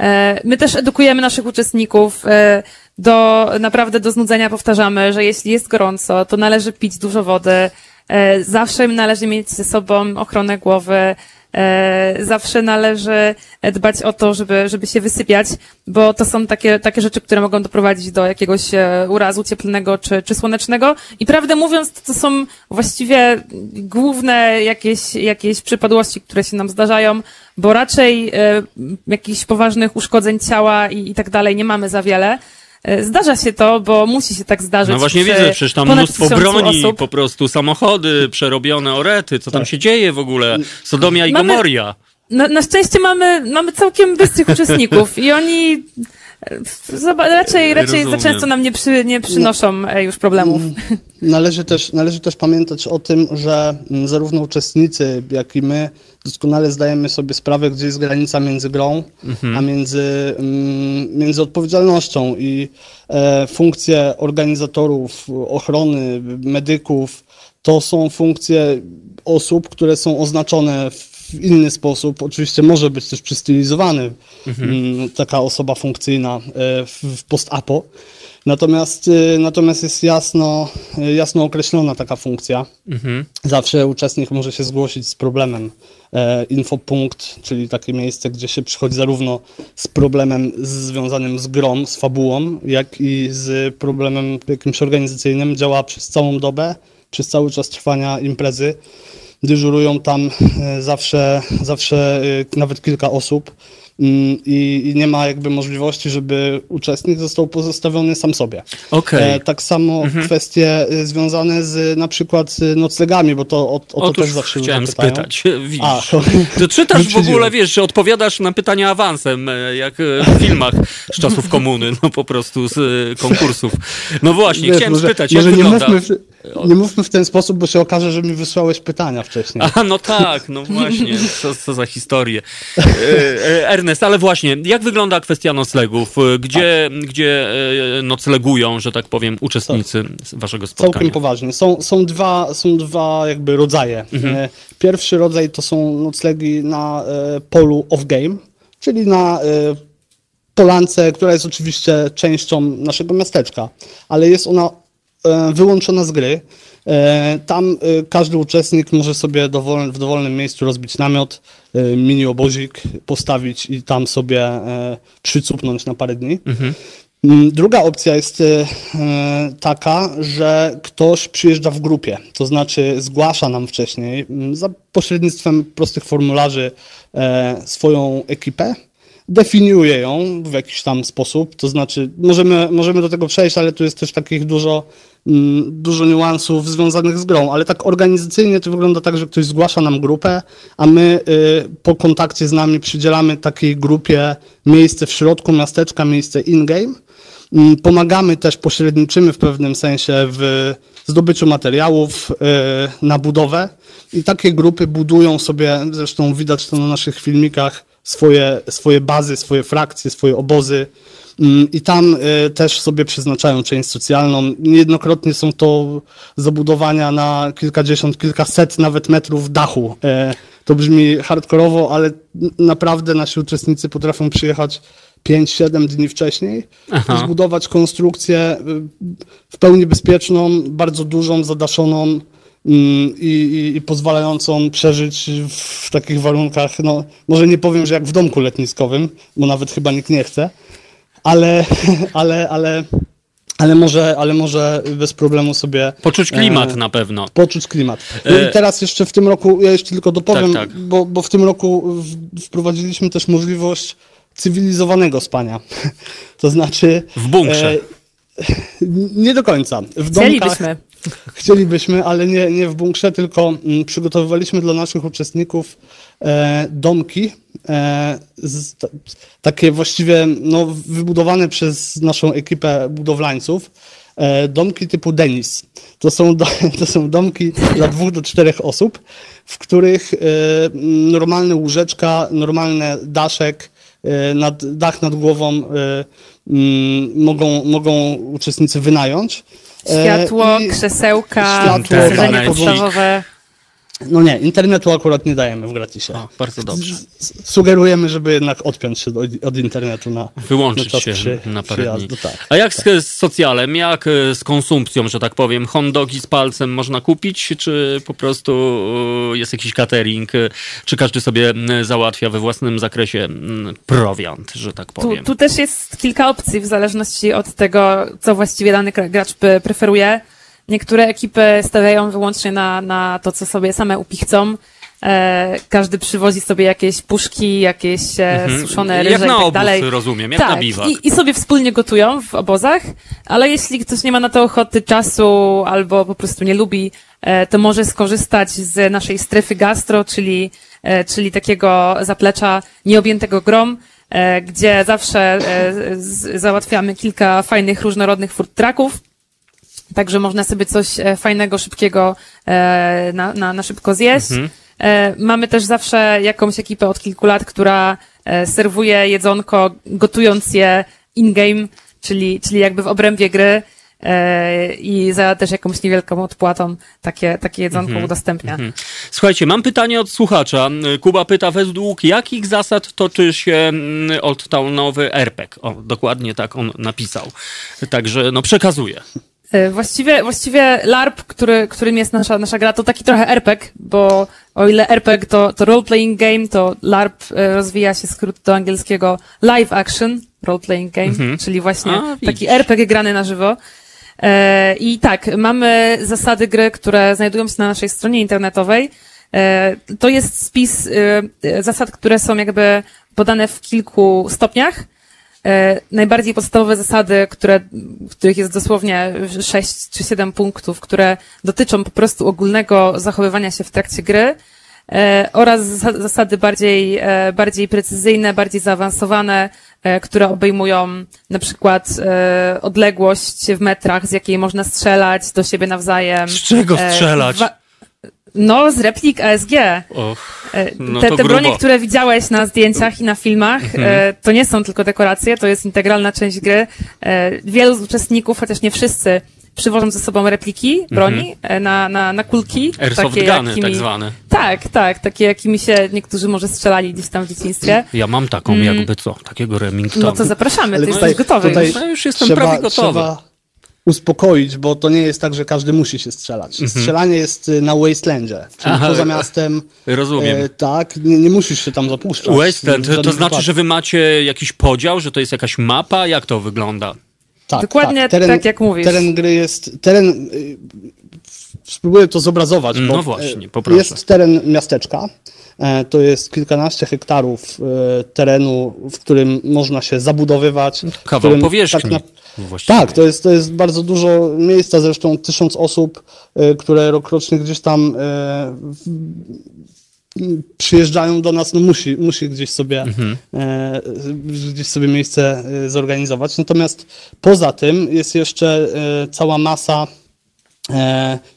E, My też edukujemy naszych uczestników. Do, naprawdę do znudzenia powtarzamy, że jeśli jest gorąco, to należy pić dużo wody. Zawsze należy mieć ze sobą ochronę głowy. E, Zawsze należy dbać o to, żeby, żeby się wysypiać, bo to są takie, takie rzeczy, które mogą doprowadzić do jakiegoś e, urazu cieplnego czy, czy słonecznego. I prawdę mówiąc, to są właściwie główne jakieś, jakieś przypadłości, które się nam zdarzają, bo raczej e, jakichś poważnych uszkodzeń ciała i, i tak dalej nie mamy za wiele. E, Zdarza się to, bo musi się tak zdarzyć. No właśnie widzę, przecież tam mnóstwo broni, osób. po prostu samochody przerobione, orety, co tam Tak. się dzieje w ogóle? Sodomia i Mamy- Gomoria. Na, na szczęście mamy, mamy całkiem bystrych uczestników i oni raczej, raczej za często nam nie, przy, nie przynoszą e, już problemów. Należy też, należy też pamiętać o tym, że mm, zarówno uczestnicy, jak i my doskonale zdajemy sobie sprawę, gdzie jest granica między grą, a między, mm, między odpowiedzialnością i e, funkcje organizatorów, ochrony, medyków, to są funkcje osób, które są oznaczone w inny sposób. Oczywiście może być też przystylizowany mm, taka osoba funkcyjna e, w, w post-apo. Natomiast, y, natomiast jest jasno, y, jasno określona taka funkcja. Zawsze uczestnik może się zgłosić z problemem. E, Infopunkt, czyli takie miejsce, gdzie się przychodzi zarówno z problemem związanym z grą, z fabułą, jak i z problemem jakimś organizacyjnym. Działa przez całą dobę, przez cały czas trwania imprezy. Dyżurują tam e, zawsze, zawsze e, nawet kilka osób. I, i nie ma jakby możliwości, żeby uczestnik został pozostawiony sam sobie. Okej. E, tak samo kwestie y, związane z na przykład y, noclegami, bo to o, o to Otóż też zawsze chciałem spytać. Widzisz. A, to- czytasz w ogóle, wiesz, że odpowiadasz na pytania awansem, e, jak e, w filmach z czasów komuny, no po prostu z konkursów. No właśnie, Wiesz, chciałem może, spytać, może jak nie wygląda... mówmy, w, nie mówmy w ten sposób, bo się okaże, że mi wysłałeś pytania wcześniej. A, no tak, no właśnie, co, co za historię. E, Ernest, ale właśnie, jak wygląda kwestia noclegów? E, Gdzie, gdzie e, noclegują, że tak powiem, uczestnicy z waszego spotkania? Całkiem poważnie. Są, są, dwa, są dwa jakby rodzaje. Mhm. E, Pierwszy rodzaj to są noclegi na e, polu off-game, czyli na e, polance, która jest oczywiście częścią naszego miasteczka, ale jest ona wyłączona z gry. E, Tam e, każdy uczestnik może sobie dowol, w dowolnym miejscu rozbić namiot, e, mini obozik postawić i tam sobie przycupnąć na parę dni. Mm, Druga opcja jest taka, że ktoś przyjeżdża w grupie, to znaczy zgłasza nam wcześniej mm, za pośrednictwem prostych formularzy swoją ekipę, definiuje ją w jakiś tam sposób, to znaczy możemy, możemy do tego przejść, ale tu jest też takich dużo, mm, dużo niuansów związanych z grą, ale tak organizacyjnie to wygląda tak, że ktoś zgłasza nam grupę, a my y, po kontakcie z nami przydzielamy takiej grupie miejsce w środku miasteczka, miejsce in-game. Mm, Pomagamy też, pośredniczymy w pewnym sensie w zdobyciu materiałów y, na budowę i takie grupy budują sobie, zresztą widać to na naszych filmikach, swoje, swoje bazy, swoje frakcje, swoje obozy Mm, i tam y, też sobie przeznaczają część socjalną. Niejednokrotnie są to zabudowania na kilkadziesiąt, kilkaset nawet metrów dachu. E, To brzmi hardkorowo, ale naprawdę nasi uczestnicy potrafią przyjechać 5-7 dni wcześniej, Aha. zbudować konstrukcję y, w pełni bezpieczną, bardzo dużą, zadaszoną i, i, i pozwalającą przeżyć w takich warunkach, no może nie powiem, że jak w domku letniskowym, bo nawet chyba nikt nie chce, ale, ale, ale, ale, może, ale może bez problemu sobie Poczuć klimat e, na pewno. poczuć klimat. No E, i teraz jeszcze w tym roku, ja jeszcze tylko dopowiem, Tak, tak. Bo, bo w tym roku w, wprowadziliśmy też możliwość cywilizowanego spania. To znaczy... W bunkrze. e, nie do końca. W domkach, Chcielibyśmy. Chcielibyśmy, ale nie, nie w bunkrze, tylko mm, przygotowywaliśmy dla naszych uczestników e, domki, e, z, ta, takie właściwie no, wybudowane przez naszą ekipę budowlańców. E, domki typu Denis. To są, do, to są domki dla dwóch do czterech osób, w których normalne łóżeczka, normalny daszek, nad, dach nad głową mogą, mogą uczestnicy wynająć. Światło, krzesełka, Światło, tak, podstawowe. No nie, internetu akurat nie dajemy w gratisie. O, bardzo dobrze. S- Sugerujemy, żeby jednak odpiąć się od, od internetu na Wyłączyć na się przy, na parę dni. Tak. A jak z, z socjalem, jak e, z konsumpcją, że tak powiem? Hot dogi z palcem można kupić, czy po prostu e, jest jakiś catering, czy każdy sobie załatwia we własnym zakresie prowiant, że tak Tu, powiem? tu też jest kilka opcji w zależności od tego, co właściwie dany gra- gracz preferuje. Niektóre ekipy stawiają wyłącznie na, na to, co sobie same upichcą. E, każdy przywozi sobie jakieś puszki, jakieś e, suszone ryże Mhm. jak i na tak obóz, dalej. rozumiem, jak na tak, biwak. i, i sobie wspólnie gotują w obozach, ale jeśli ktoś nie ma na to ochoty, czasu albo po prostu nie lubi, e, to może skorzystać z naszej strefy gastro, czyli, e, czyli takiego zaplecza nieobjętego grom, e, gdzie zawsze e, z, załatwiamy kilka fajnych, różnorodnych food trucków. Także można sobie coś e, fajnego, szybkiego e, na, na, na szybko zjeść. E, Mamy też zawsze jakąś ekipę od kilku lat, która serwuje jedzonko, gotując je in-game, czyli, czyli jakby w obrębie gry i za też jakąś niewielką odpłatą takie, takie jedzonko udostępnia. Słuchajcie, mam pytanie od słuchacza. Kuba pyta, według jakich zasad toczy się mm, Old Townowy RPG? O, dokładnie tak on napisał. Także, no, przekazuję. E, Właściwie, właściwie LARP, który, którym jest nasza, nasza gra, to taki trochę RPG, bo o ile RPG to, to role-playing game, to LARP e, rozwija się skrót do angielskiego live action role-playing game, czyli właśnie A, taki RPG grany na żywo. E, I tak, mamy zasady gry, które znajdują się na naszej stronie internetowej. To jest spis zasad, które są jakby podane w kilku stopniach. E, najbardziej podstawowe zasady, które, których jest dosłownie 6 czy 7 punktów, które dotyczą po prostu ogólnego zachowywania się w trakcie gry e, oraz zasa- zasady bardziej, e, bardziej precyzyjne, bardziej zaawansowane, które obejmują na przykład odległość w metrach, z jakiej można strzelać do siebie nawzajem. Z czego strzelać? No, z replik ASG. Och, E, No te, te bronie, które widziałeś na zdjęciach i na filmach, Mhm. e, to nie są tylko dekoracje, to jest integralna część gry. E, wielu z uczestników, chociaż nie wszyscy, przywożą ze sobą repliki broni e, na, na, na kulki. Mhm. airsoft takie, guny jakimi- tak zwane. Tak, tak, takie jakimi się niektórzy może strzelali gdzieś tam w dzieciństwie. Ja mam taką jakby co, takiego Remingtona. No to zapraszamy, Ale ty tutaj- jesteś gotowy tutaj- już. No już jestem trzeba, prawie gotowy. Trzeba uspokoić, bo to nie jest tak, że każdy musi się strzelać. Strzelanie jest y, na Wastelandzie, czyli Mhm. Aha, poza e, miastem. rozumiem. E, tak, nie, nie musisz się tam zapuszczać. Wasteland, żadnym to znaczy, że wy macie jakiś podział, że to jest jakaś mapa? Jak to wygląda? Tak, Dokładnie Teren, tak, jak mówisz. Teren gry jest. Teren. Spróbuję to zobrazować. No bo, właśnie, e, poproszę. Jest teren miasteczka. E, To jest kilkanaście hektarów e, terenu, w którym można się zabudowywać. Kawał którym powierzchni. na- właściwie. tak, to jest, to jest bardzo dużo miejsca, zresztą tysiąc osób, e, które rokrocznie gdzieś tam e, przyjeżdżają do nas, no musi, musi gdzieś sobie, e, gdzieś sobie miejsce e, zorganizować. Natomiast poza tym jest jeszcze e, cała masa e,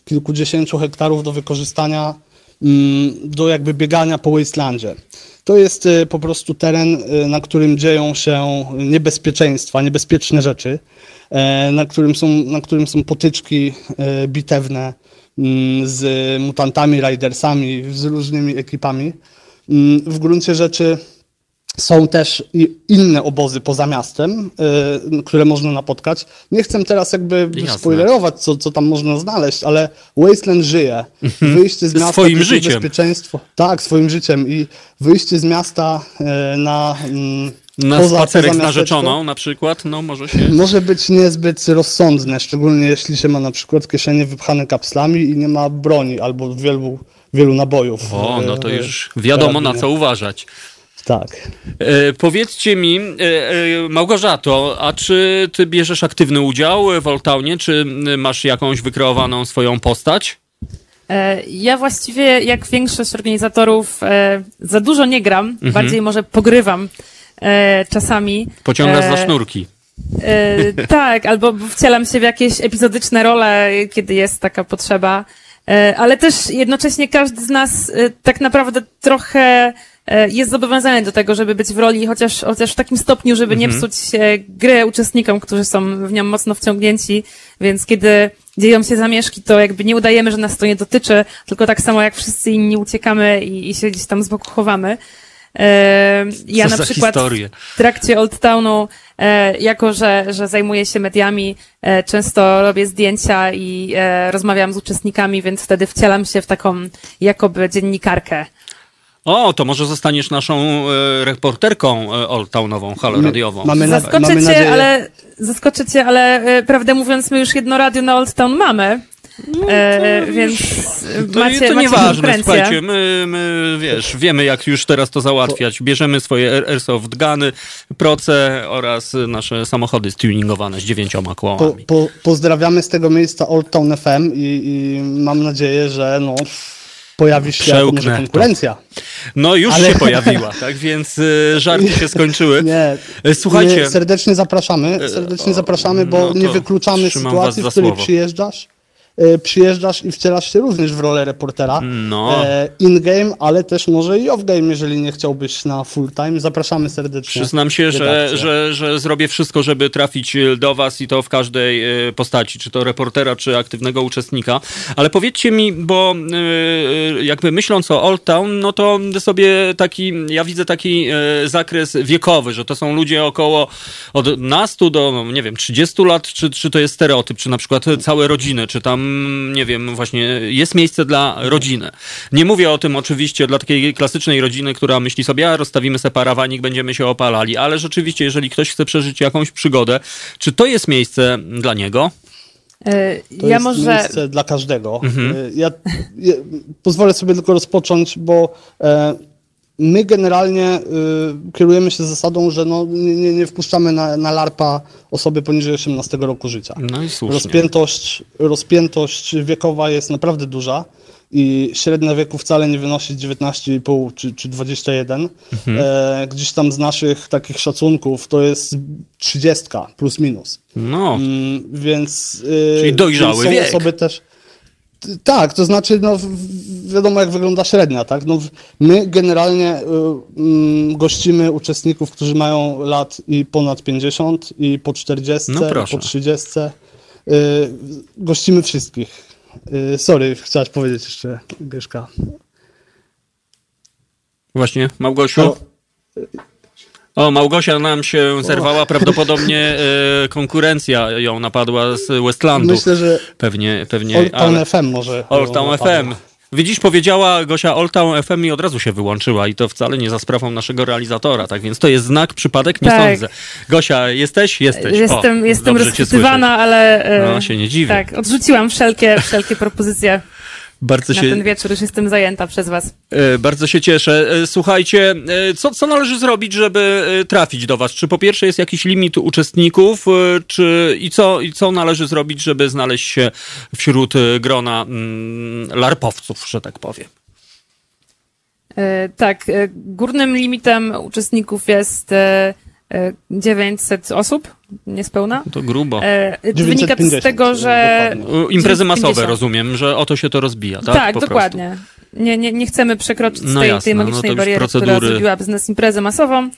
kilkudziesięciu hektarów do wykorzystania mm, do jakby biegania po Wastelandzie. To jest e, po prostu teren, e, na którym dzieją się niebezpieczeństwa, niebezpieczne rzeczy, e, na którym są, na którym są potyczki e, bitewne mm, z mutantami, ridersami, z różnymi ekipami. Mm, W gruncie rzeczy są też inne obozy poza miastem, y, które można napotkać. Nie chcę teraz jakby Jasne. spoilerować, co, co tam można znaleźć, ale Wasteland żyje. Wyjście z miasta Swoim życiem. bezpieczeństwo. Tak, swoim życiem. I wyjście z miasta y, na mm, Na poza- spacerek z poza miasteczko narzeczoną na przykład, no może się... może być niezbyt rozsądne, szczególnie jeśli się ma na przykład kieszenie wypchane kapslami i nie ma broni albo wielu, wielu nabojów. O, no to już wiadomo na co uważać. Tak. E, powiedzcie mi, e, e, Małgorzato, a czy ty bierzesz aktywny udział w Oldtownie, czy masz jakąś wykreowaną swoją postać? E, Ja właściwie, jak większość organizatorów, e, za dużo nie gram, Mhm. bardziej może pogrywam e, czasami. Pociągasz za sznurki. E, tak, albo wcielam się w jakieś epizodyczne role, kiedy jest taka potrzeba. E, ale też jednocześnie każdy z nas e, tak naprawdę trochę jest zobowiązany do tego, żeby być w roli, chociaż, chociaż w takim stopniu, żeby nie psuć e, gry uczestnikom, którzy są w nią mocno wciągnięci. Więc kiedy dzieją się zamieszki, to jakby nie udajemy, że nas to nie dotyczy, tylko tak samo jak wszyscy inni uciekamy i, i się gdzieś tam z boku chowamy. E, ja Co na przykład historie. w trakcie Old Townu, e, jako że, że zajmuję się mediami, e, często robię zdjęcia i e, rozmawiam z uczestnikami, więc wtedy wcielam się w taką jakoby dziennikarkę. O, to może zostaniesz naszą e, reporterką e, Oldtownową, halo My- radiową. mamy na- Zaskoczę mamy cię, nadzieję- ale zaskoczę cię, ale e, prawdę mówiąc, my już jedno radio na Old Town mamy. E, więc No To, macie, to macie nieważne, konkurencję. słuchajcie, my, my, wiesz, wiemy jak już teraz to załatwiać. Bierzemy swoje air- airsoft guny, proce oraz nasze samochody stuningowane z dziewięcioma Po, kołami. po, pozdrawiamy z tego miejsca Old Town FM i, i mam nadzieję, że no, pojawi się może to. konkurencja. No już ale- się pojawiła, tak więc y, żarty się skończyły. Nie, E, Słuchajcie, nie, serdecznie zapraszamy, serdecznie zapraszamy, bo no to nie wykluczamy sytuacji, w której przyjeżdżasz, przyjeżdżasz i wcielasz się również w rolę reportera No. e, in-game, ale też może i off-game, jeżeli nie chciałbyś na full-time. Zapraszamy serdecznie. Przyznam się, że, że, że zrobię wszystko, żeby trafić e, do Was i to w każdej e, postaci, czy to reportera, czy aktywnego uczestnika. Ale powiedzcie mi, bo e, e, jakby myśląc o Old Town, no to sobie taki, ja widzę taki e, zakres wiekowy, że to są ludzie około od nastu do, no, nie wiem, 30 lat, czy, czy to jest stereotyp, czy na przykład całe rodziny, czy tam, nie wiem, właśnie jest miejsce dla rodziny. Nie mówię o tym oczywiście dla takiej klasycznej rodziny, która myśli sobie, a rozstawimy se parawanik, będziemy się opalali, ale rzeczywiście, jeżeli ktoś chce przeżyć jakąś przygodę, czy to jest miejsce dla niego? E, To ja jest może... miejsce dla każdego. Mhm. E, Ja, ja pozwolę sobie tylko rozpocząć, bo e, my generalnie y, kierujemy się zasadą, że no, nie, nie- wpuszczamy na, na LARPa osoby poniżej 18 roku życia. No i słusznie. Rozpiętość, rozpiętość wiekowa jest naprawdę duża i średnia wieku wcale nie wynosi 19,5 czy, czy 21. Mhm. E, gdzieś tam z naszych takich szacunków to jest 30 plus minus. No, Mm, więc. y, Czyli dojrzały więc są wiek. osoby też. Tak, to znaczy, no, wiadomo jak wygląda średnia, tak? No, my generalnie y, mm, gościmy uczestników, którzy mają lat i ponad 50, i po 40, No po 30. Y, gościmy wszystkich. Y, sorry, chciałaś powiedzieć jeszcze, Gyszka. właśnie, Małgosiu. No, O, Małgosia nam się zerwała, prawdopodobnie e, konkurencja ją napadła z Westlandu. myślę, że Pewnie, pewnie. Old Town ale- FM może. Old Town. FM. Widzisz, powiedziała Gosia Old Town FM i od razu się wyłączyła i to wcale nie za sprawą naszego realizatora, tak więc to jest znak, przypadek, nie Tak. sądzę. Gosia, jesteś? Jesteś. Jestem, o, jestem słyszeć. ale... e, No, się nie dziwię. Tak, odrzuciłam wszelkie, wszelkie propozycje Bardzo na się, ten wieczór, już jestem zajęta przez was. E, Bardzo się cieszę. E, Słuchajcie, e, co, co należy zrobić, żeby trafić do Was? Czy po pierwsze jest jakiś limit uczestników, czy i co, i co należy zrobić, żeby znaleźć się wśród grona mm, larpowców, że tak powiem? Tak, górnym limitem uczestników jest e, e, 900 osób, niespełna. To grubo. E, To wynika z 950, tego, że... dokładnie. E, Imprezy masowe, 950. rozumiem, że o to się to rozbija, tak? Tak, Po dokładnie. Nie, nie, nie chcemy przekroczyć No tej, jasne, tej no magicznej już bariery, która procedury- zrobiłaby z nas imprezę masową.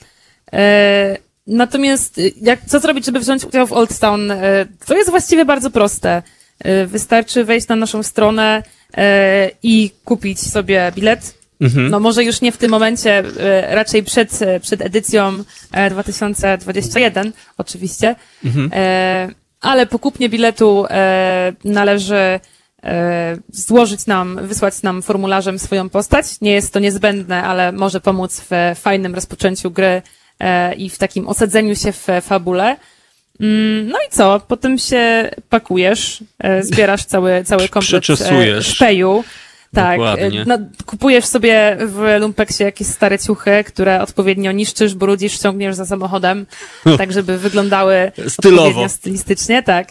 E, natomiast y, jak, co zrobić, żeby wziąć udział w Old Town? E, to jest właściwie bardzo proste. E, wystarczy wejść na naszą stronę e, i kupić sobie bilet. Mhm. No może już nie w tym momencie, e, raczej przed, e, przed edycją e, 2021 oczywiście, Mhm. e, ale po kupnie biletu e, należy e, złożyć nam, wysłać nam formularzem swoją postać. Nie jest to niezbędne, ale może pomóc w fajnym rozpoczęciu gry e, i w takim osadzeniu się w fabule. Mm, No i co? Potem się pakujesz, e, zbierasz cały, cały komplet e, szpeju. Tak, e, no, kupujesz sobie w lumpeksie jakieś stare ciuchy, które odpowiednio niszczysz, brudzisz, ciągniesz za samochodem, tak żeby wyglądały Stylowo. stylistycznie, tak.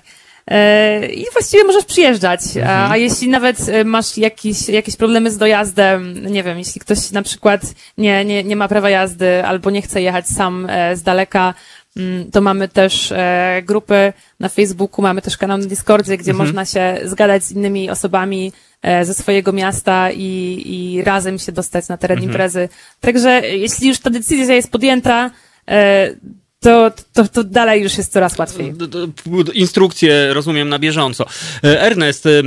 E, I właściwie możesz przyjeżdżać. Mhm. A, a jeśli nawet e, masz jakieś, jakieś problemy z dojazdem, nie wiem, jeśli ktoś na przykład nie, nie, nie ma prawa jazdy albo nie chce jechać sam e, z daleka, mm, to mamy też e, grupy na Facebooku, mamy też kanał na Discordzie, gdzie Mhm. można się zgadać z innymi osobami ze swojego miasta i, i razem się dostać na teren Mhm. imprezy. Także e, jeśli już ta decyzja jest podjęta, e, to, to, to dalej już jest coraz łatwiej. Instrukcje rozumiem na bieżąco. E, Ernest, e, e,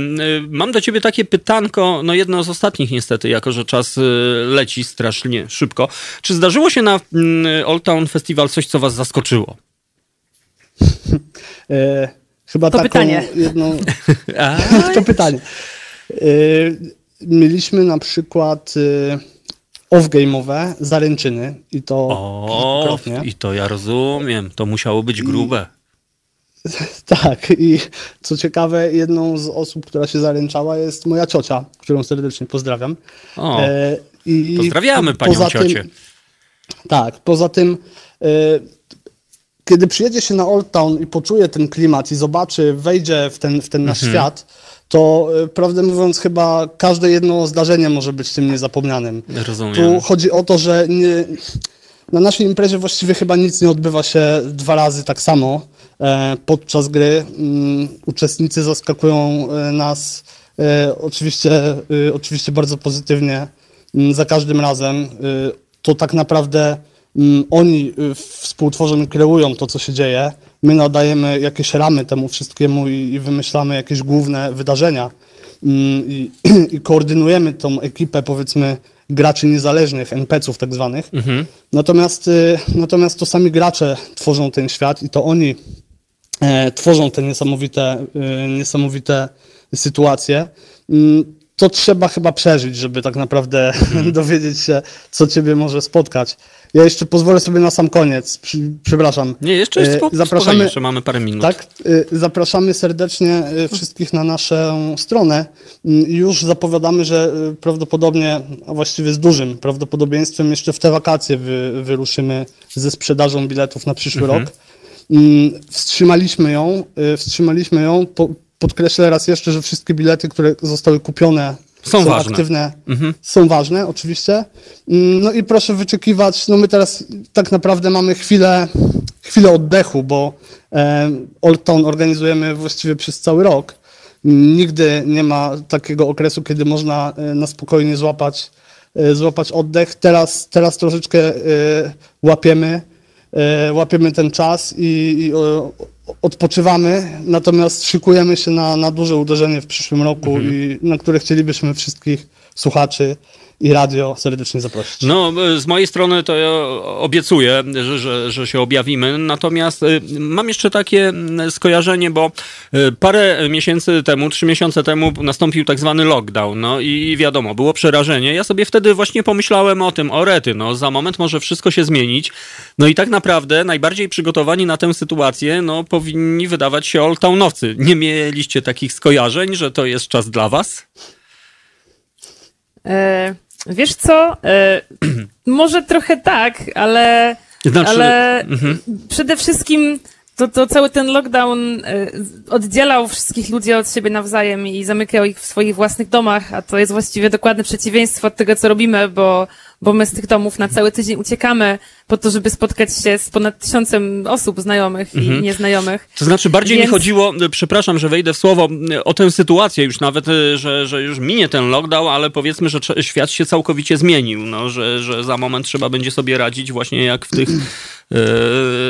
mam do ciebie takie pytanko, no jedno z ostatnich niestety, jako że czas e, leci strasznie szybko. Czy zdarzyło się na Old Town Festival coś, co was zaskoczyło? E, chyba To taką pytanie. jedną. To pytanie. E, mieliśmy na przykład e, off-game'owe zaręczyny i to o, i to ja rozumiem, to musiało być grube. Tak, i co ciekawe, jedną z osób, która się zaręczała jest moja ciocia, którą serdecznie pozdrawiam. O, E, i pozdrawiamy po- panią poza tym- ciocię. Tak, poza tym, e, kiedy przyjedzie się na Old Town i poczuje ten klimat i zobaczy, wejdzie w ten, w ten nasz świat, to e, prawdę mówiąc, chyba każde jedno zdarzenie może być tym niezapomnianym. Rozumiem. Tu chodzi o to, że nie, na naszej imprezie właściwie chyba nic nie odbywa się dwa razy tak samo. E, podczas gry mm, uczestnicy zaskakują e, nas oczywiście, oczywiście bardzo pozytywnie mm, za każdym razem. To tak naprawdę mm, oni współtworzą i kreują to, co się dzieje. My nadajemy jakieś ramy temu wszystkiemu i, i wymyślamy jakieś główne wydarzenia mm, i, i koordynujemy tą ekipę, powiedzmy, graczy niezależnych, NPC-ów tak zwanych. Natomiast, y, natomiast to sami gracze tworzą ten świat i to oni e, tworzą te niesamowite, y, niesamowite sytuacje. Mm, to trzeba chyba przeżyć, żeby tak naprawdę Mhm. dowiedzieć się, co ciebie może spotkać. Ja jeszcze pozwolę sobie na sam koniec, przepraszam. Nie, jeszcze jest E, spoko, zapraszamy, jeszcze mamy parę minut. Tak, y, zapraszamy serdecznie y, wszystkich na naszą stronę. Mm, Już zapowiadamy, że prawdopodobnie, a właściwie z dużym prawdopodobieństwem jeszcze w te wakacje wy, wyruszymy ze sprzedażą biletów na przyszły Mhm. rok. Mm, Wstrzymaliśmy ją, wstrzymaliśmy ją. Po, podkreślę raz jeszcze, że wszystkie bilety, które zostały kupione Są ważne. aktywne, Mhm. są ważne, oczywiście. Mm, No i proszę wyczekiwać, no my teraz tak naprawdę mamy chwilę, chwilę oddechu, bo e, Old Town organizujemy właściwie przez cały rok. Nigdy nie ma takiego okresu, kiedy można e, na spokojnie złapać, e, złapać oddech. Teraz, teraz troszeczkę łapiemy, łapiemy ten czas i, i odpoczywamy, natomiast szykujemy się na, na duże uderzenie w przyszłym roku i na które chcielibyśmy wszystkich słuchaczy i radio serdecznie zaprosić. No, z mojej strony to ja obiecuję, że, że, że się objawimy. Natomiast e, mam jeszcze takie mm, skojarzenie, bo e, parę miesięcy temu, trzy miesiące temu nastąpił tak zwany lockdown. No i wiadomo, było przerażenie. Ja sobie wtedy właśnie pomyślałem o tym, o rety, no za moment może wszystko się zmienić. No i tak naprawdę najbardziej przygotowani na tę sytuację, no powinni wydawać się Old Townowcy. Nie mieliście takich skojarzeń, że to jest czas dla was? E, wiesz co? E, może trochę tak, ale, Znaczy- ale Mhm. przede wszystkim to, to cały ten lockdown e, oddzielał wszystkich ludzi od siebie nawzajem i zamykał ich w swoich własnych domach, a to jest właściwie dokładne przeciwieństwo od tego, co robimy, bo, bo my z tych domów na cały tydzień uciekamy po to, żeby spotkać się z ponad tysiącem osób znajomych Mhm. i nieznajomych. To znaczy, bardziej mi Więc- chodziło, e, przepraszam, że wejdę w słowo, e, o tę sytuację już nawet, e, że, że już minie ten lockdown, ale powiedzmy, że świat się całkowicie zmienił, no, że, że za moment trzeba będzie sobie radzić właśnie jak w tych e,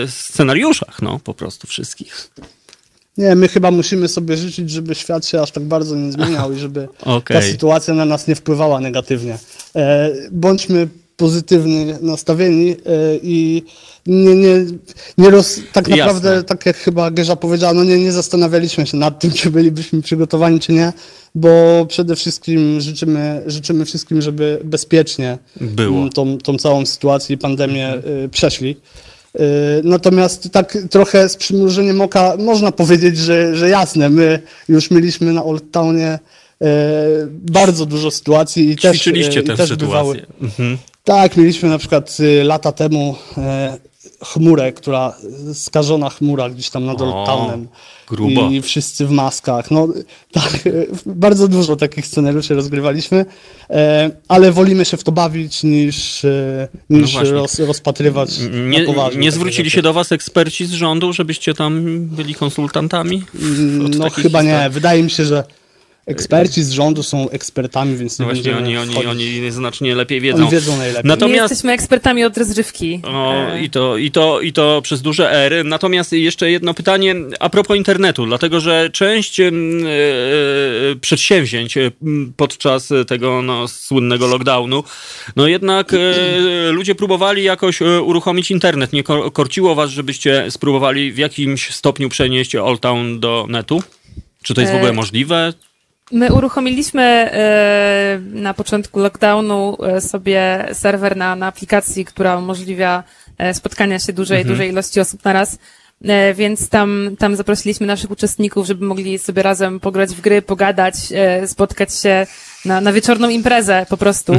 scenariuszach, no, po prostu wszystkich. Nie, my chyba musimy sobie życzyć, żeby świat się aż tak bardzo nie zmieniał i żeby Okej. ta sytuacja na nas nie wpływała negatywnie. E, bądźmy pozytywnie nastawieni e, i nie, nie, nie roz, tak Jasne. naprawdę, tak jak chyba Gerza powiedziała, no nie, nie zastanawialiśmy się nad tym, czy bylibyśmy przygotowani, czy nie, bo przede wszystkim życzymy, życzymy wszystkim, żeby bezpiecznie Było. mm, tą, tą całą sytuację i pandemię y, przeszli. Natomiast tak trochę z przymrużeniem oka można powiedzieć, że, że jasne, my już mieliśmy na Old Townie bardzo dużo sytuacji i też, Ćwiczyliście e, i tę też sytuację. bywały. Mhm. Tak, mieliśmy na przykład y, lata temu e, chmurę, która, skażona chmura gdzieś tam nad O, Old Townem. grubo. I wszyscy w maskach. No tak, e, bardzo dużo takich scenariuszy rozgrywaliśmy, e, ale wolimy się w to bawić niż, e, niż No roz, rozpatrywać Nie, na poważnie. nie zwrócili się do was eksperci z rządu, żebyście tam byli konsultantami? Od No chyba nie. historii? Wydaje mi się, że eksperci z rządu są ekspertami, więc No nie właśnie, będziemy oni, oni, wchodzić. oni znacznie lepiej wiedzą. Oni wiedzą najlepiej. Natomiast- My jesteśmy ekspertami od rozrywki. O, i, to, i, to, I to przez duże ery. Natomiast jeszcze jedno pytanie a propos internetu, dlatego że część e, przedsięwzięć podczas tego no, słynnego lockdownu, no jednak e, ludzie próbowali jakoś uruchomić internet. Nie ko- korciło was, żebyście spróbowali w jakimś stopniu przenieść Old Town do netu? Czy to jest w ogóle możliwe? My uruchomiliśmy e, na początku lockdownu e, sobie serwer na, na aplikacji, która umożliwia e, spotkania się dużej, dużej ilości osób na raz. Więc tam, tam zaprosiliśmy naszych uczestników, żeby mogli sobie razem pograć w gry, pogadać, spotkać się na, na wieczorną imprezę po prostu.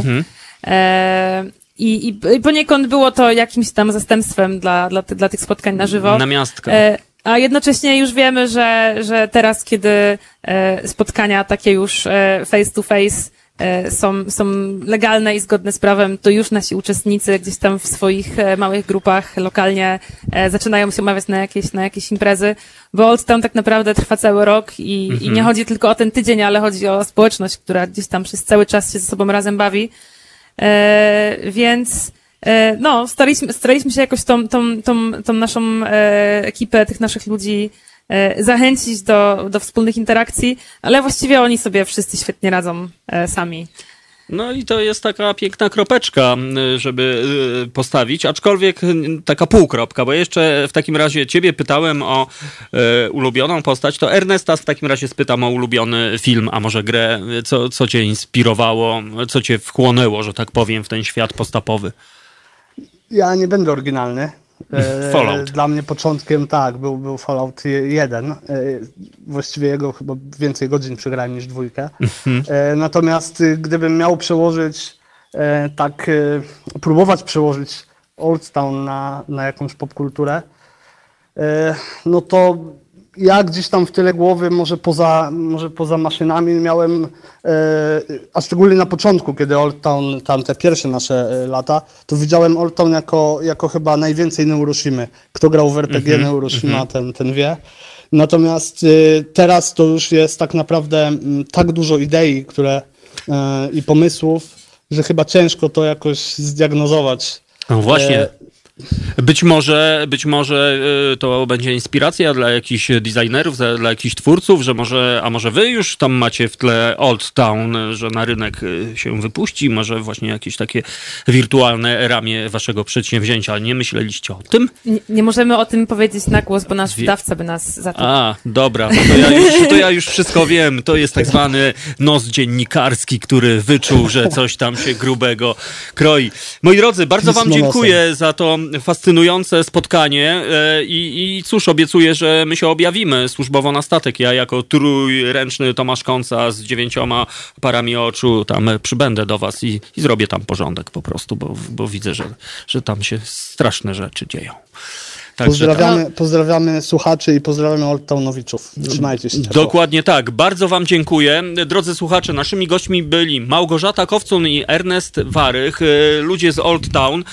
E, I, i, I poniekąd było to jakimś tam zastępstwem dla, dla, dla tych spotkań na żywo. Na miastkę. E, a jednocześnie już wiemy, że, że teraz, kiedy e, spotkania takie już e, face to face e, są, są legalne i zgodne z prawem, to już nasi uczestnicy gdzieś tam w swoich małych grupach lokalnie zaczynają się umawiać na jakieś, na jakieś imprezy, bo Old Town tak naprawdę trwa cały rok i, i nie chodzi tylko o ten tydzień, ale chodzi o społeczność, która gdzieś tam przez cały czas się ze sobą razem bawi. Więc no, staraliśmy, staraliśmy się jakoś tą, tą, tą, tą naszą e, ekipę, tych naszych ludzi e, zachęcić do, do wspólnych interakcji, ale właściwie oni sobie wszyscy świetnie radzą e, sami. No i to jest taka piękna kropeczka, żeby postawić, aczkolwiek taka półkropka, bo jeszcze w takim razie ciebie pytałem o e, ulubioną postać, to Ernesta w takim razie spytam o ulubiony film, a może grę, co, co cię inspirowało, co cię wchłonęło, że tak powiem, w ten świat postapowy. Ja nie będę oryginalny. E, Fallout. Dla mnie początkiem tak, był, był Fallout 1. E, Właściwie jego chyba więcej godzin przegrałem niż dwójkę. E, Natomiast y, gdybym miał przełożyć, tak próbować przełożyć Old Town na, na jakąś popkulturę, no to ja gdzieś tam w tyle głowy, może poza, może poza maszynami miałem, e, a szczególnie na początku, kiedy Old Town, tam te pierwsze nasze e, lata, to widziałem Old Town jako, jako chyba najwięcej Neuroshimy. Kto grał w RPG Neuroshima, ten, ten wie. Natomiast e, teraz to już jest tak naprawdę mm, tak dużo idei, które i pomysłów, że chyba ciężko to jakoś zdiagnozować. No właśnie. Być może, być może y, to będzie inspiracja dla jakichś designerów, dla jakichś twórców, że może, a może wy już tam macie w tle Old Town, że na rynek y, się wypuści, może właśnie jakieś takie wirtualne ramię waszego przedsięwzięcia. Nie myśleliście o tym? Nie, nie możemy o tym powiedzieć na głos, bo nasz wydawca by nas za to... A, dobra, to ja, już, to ja już wszystko wiem. To jest tak zwany nos dziennikarski, który wyczuł, że coś tam się grubego kroi. Moi drodzy, bardzo wam dziękuję za to fascynujące spotkanie e, i, i cóż, obiecuję, że my się objawimy służbowo na statek. Ja jako trójręczny Tomasz Kąca z dziewięcioma parami oczu tam przybędę do was i, i zrobię tam porządek po prostu, bo, bo widzę, że, że tam się straszne rzeczy dzieją. Także tak. Pozdrawiamy, pozdrawiamy słuchaczy i pozdrawiamy Old Townowiczów. Trzymajcie się. ciepło. Dokładnie tak. Bardzo Wam dziękuję. Drodzy słuchacze, naszymi gośćmi byli Małgorzata Kowcun i Ernest Warych, y, ludzie z Old Town.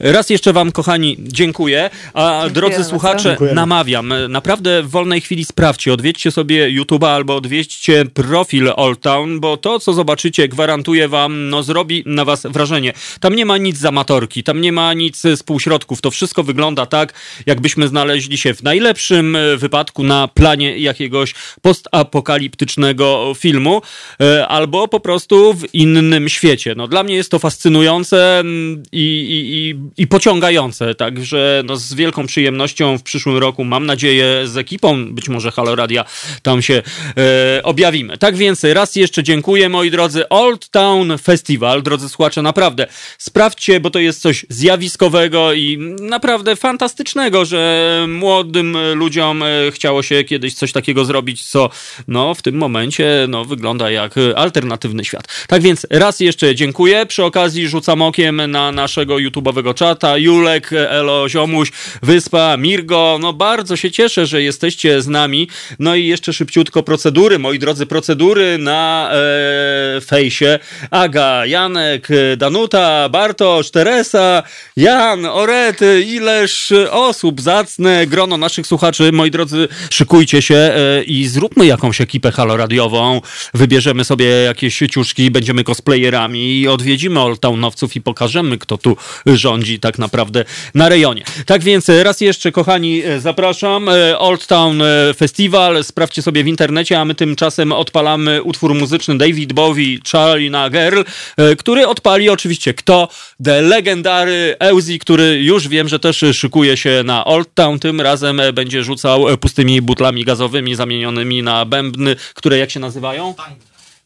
Raz jeszcze Wam, kochani, dziękuję. A drodzy bardzo. słuchacze, Dziękujemy. namawiam. Naprawdę w wolnej chwili sprawdźcie. Odwiedźcie sobie YouTube'a albo odwiedźcie profil Old Town, bo to, co zobaczycie, gwarantuję Wam, no zrobi na Was wrażenie. Tam nie ma nic z amatorki, tam nie ma nic z półśrodków. To wszystko wygląda tak, jakbyśmy znaleźli się w najlepszym e, wypadku na planie jakiegoś postapokaliptycznego filmu, e, albo po prostu w innym świecie. No, dla mnie jest to fascynujące mm, i, i, i, i pociągające, także no, z wielką przyjemnością w przyszłym roku, mam nadzieję, z ekipą, być może Halo Radia, tam się e, objawimy. Tak więc raz jeszcze dziękuję, moi drodzy. Old Town Festival, drodzy słuchacze, naprawdę sprawdźcie, bo to jest coś zjawiskowego i naprawdę fantastycznego, że młodym ludziom e, chciało się kiedyś coś takiego zrobić, co no, w tym momencie no, wygląda jak alternatywny świat. Tak więc raz jeszcze dziękuję. Przy okazji rzucam okiem na naszego YouTube'owego czata. Julek, Elo, Ziomuś, Wyspa, Mirgo. No bardzo się cieszę, że jesteście z nami. No i jeszcze szybciutko procedury, moi drodzy, procedury na e, fejsie. Aga, Janek, Danuta, Bartosz, Teresa, Jan, Orety, ileż osób, zacne grono naszych słuchaczy. Moi drodzy, szykujcie się e, i zróbmy jakąś ekipę haloradiową. Wybierzemy sobie jakieś ciuszki, będziemy cosplayerami i odwiedzimy Old Townowców i pokażemy, kto tu rządzi tak naprawdę na rejonie. Tak więc raz jeszcze, kochani, e, zapraszam. E, Old Town e, Festival. Sprawdźcie sobie w internecie, a my tymczasem odpalamy utwór muzyczny David Bowie, Charlina Girl, e, który odpali oczywiście kto? The Legendary Euzi, który już wiem, że też szykuje się na Old Town. Tym razem e, będzie rzucał e, pustymi butlami gazowymi zamienionymi na bębny, które jak się nazywają?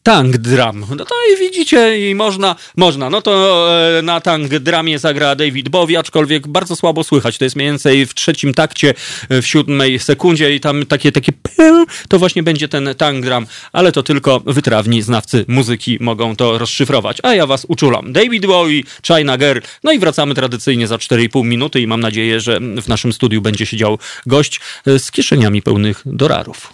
Tank Drum. No to i widzicie, i można, można. No to e, na Tank Dramie zagra David Bowie, aczkolwiek bardzo słabo słychać. To jest mniej więcej w trzecim takcie, e, w siódmej sekundzie i tam takie, takie to właśnie będzie ten Tank Drum, ale to tylko wytrawni znawcy muzyki mogą to rozszyfrować. A ja was uczulam. David Bowie, China Girl. No i wracamy tradycyjnie za 4,5 minuty i mam nadzieję, że w naszym studiu będzie siedział gość e, z kieszeniami pełnych dolarów.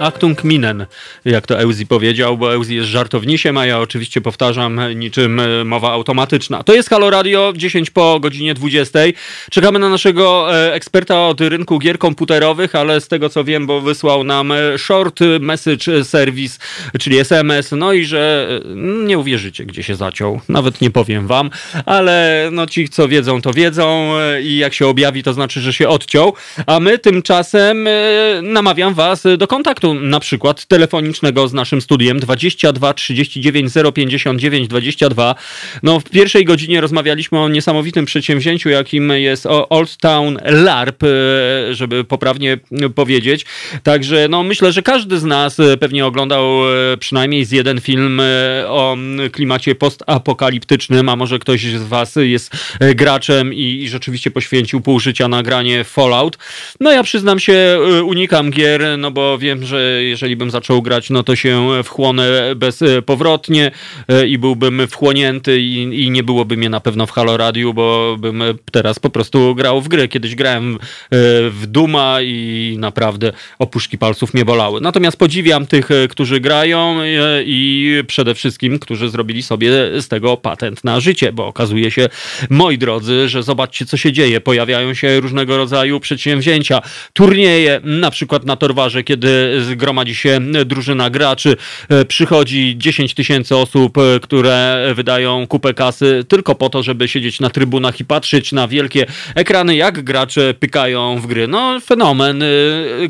Achtung minen, jak to Euzi powiedział, bo Euzi jest żartownisiem, a ja oczywiście powtarzam niczym e, mowa automatyczna. To jest Halo Radio, 10 po godzinie 20. Czekamy na naszego e, eksperta od rynku gier komputerowych, ale z tego co wiem, bo wysłał nam e, short message service, czyli SMS, no i że nie uwierzycie, gdzie się zaciął. Nawet nie powiem wam, ale no ci, co wiedzą, to wiedzą i jak się objawi, to znaczy, że się odciął. A my tymczasem namawiam was do kontaktu na przykład telefonicznego z naszym studiem 22 39 059 22. No w pierwszej godzinie rozmawialiśmy o niesamowitym przedsięwzięciu, jakim jest Old Town LARP, e, żeby poprawnie powiedzieć. Także no myślę, że każdy z nas e, pewnie oglądał e, przynajmniej z jeden film o klimacie postapokaliptycznym, a może ktoś z was jest graczem i, rzeczywiście poświęcił pół życia na granie Fallout. No ja przyznam się, unikam gier, no bo wiem, że jeżeli bym zaczął grać, no to się wchłonę bezpowrotnie e, i byłbym wchłonięty i, i nie byłoby mnie na pewno w Halo Radio, bo bym teraz po prostu grał w gry. Kiedyś grałem e, w Duma i naprawdę opuszki palców mnie bolały. Natomiast podziwiam tych, e, którzy grają i przede wszystkim, którzy zrobili sobie z tego patent na życie, bo okazuje się, moi drodzy, że zobaczcie, co się dzieje. Pojawiają się różnego rodzaju przedsięwzięcia, turnieje, na przykład na Torwarze, kiedy gromadzi się drużyna graczy, e, przychodzi 10 tysięcy osób, e, które wydają kupę kasy tylko po to, żeby siedzieć na trybunach i patrzeć na wielkie ekrany, jak gracze pykają w gry. No, fenomen, e,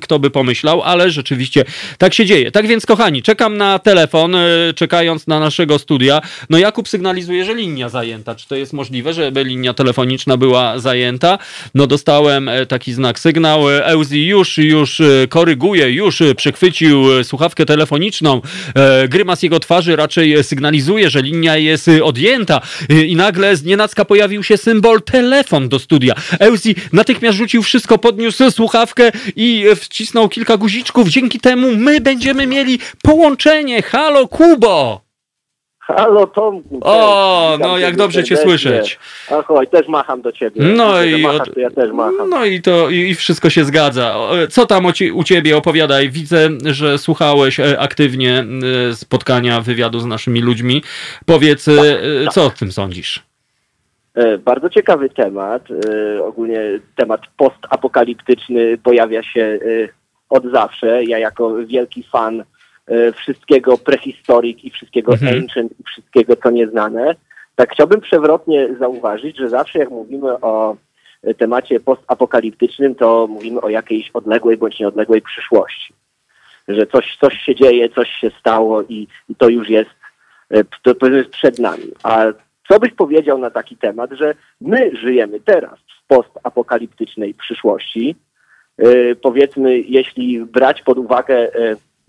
kto by pomyślał, ale rzeczywiście tak się dzieje. Tak więc, kochani, czekam na telefon, czekając na naszego studia. No, Jakub sygnalizuje, że linia zajęta. Czy to jest możliwe, żeby linia telefoniczna była zajęta? No, dostałem taki znak, sygnał. Euzi już, już koryguje, już przechwycił e, słuchawkę telefoniczną. E, grymas jego twarzy raczej sygnalizuje, że linia jest e, odjęta i nagle z nienacka pojawił się symbol telefon do studia. Elsie natychmiast rzucił wszystko, podniósł słuchawkę i wcisnął kilka guziczków. Dzięki temu my będziemy mieli połączenie. Halo Kubo! Halo Tomku. O, no jak dobrze cię słyszeć. Ahoj, też macham do ciebie. No i machasz, to ja też macham. No i to i wszystko się zgadza. Co tam u ciebie opowiadaj? Widzę, że słuchałeś e, aktywnie e, spotkania, wywiadu z naszymi ludźmi. Powiedz, e, tak, co o tym sądzisz? Bardzo ciekawy temat. Ogólnie temat postapokaliptyczny pojawia się od zawsze. Ja jako wielki fan wszystkiego prehistorik i wszystkiego mhm. ancient i wszystkiego, co nieznane. Tak chciałbym przewrotnie zauważyć, że zawsze jak mówimy o temacie postapokaliptycznym, to mówimy o jakiejś odległej bądź nieodległej przyszłości. Że coś, coś się dzieje, coś się stało i, i to już jest, e, to, to jest przed nami. A co byś powiedział na taki temat, że my żyjemy teraz w postapokaliptycznej przyszłości, powiedzmy, jeśli brać pod uwagę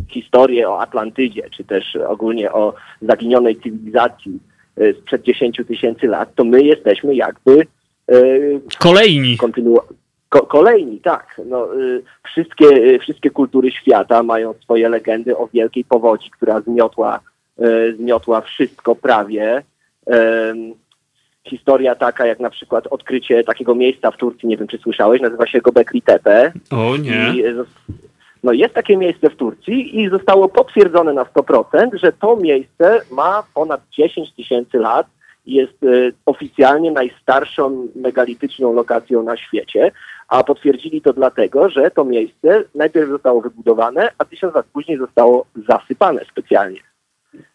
historię o Atlantydzie, czy też ogólnie o zaginionej cywilizacji e, sprzed 10 tysięcy lat, to my jesteśmy jakby e, kolejni. Kontynu- ko- kolejni, tak. No, y, wszystkie, wszystkie kultury świata mają swoje legendy o wielkiej powodzi, która zmiotła, zmiotła wszystko prawie. historia taka jak na przykład odkrycie takiego miejsca w Turcji, nie wiem czy słyszałeś, nazywa się Gobekli Tepe. O nie. I no jest takie miejsce w Turcji i zostało potwierdzone na 100%, że to miejsce ma ponad 10 tysięcy lat i jest y, oficjalnie najstarszą megalityczną lokacją na świecie, a potwierdzili to dlatego, że to miejsce najpierw zostało wybudowane, a tysiąc lat później zostało zasypane specjalnie.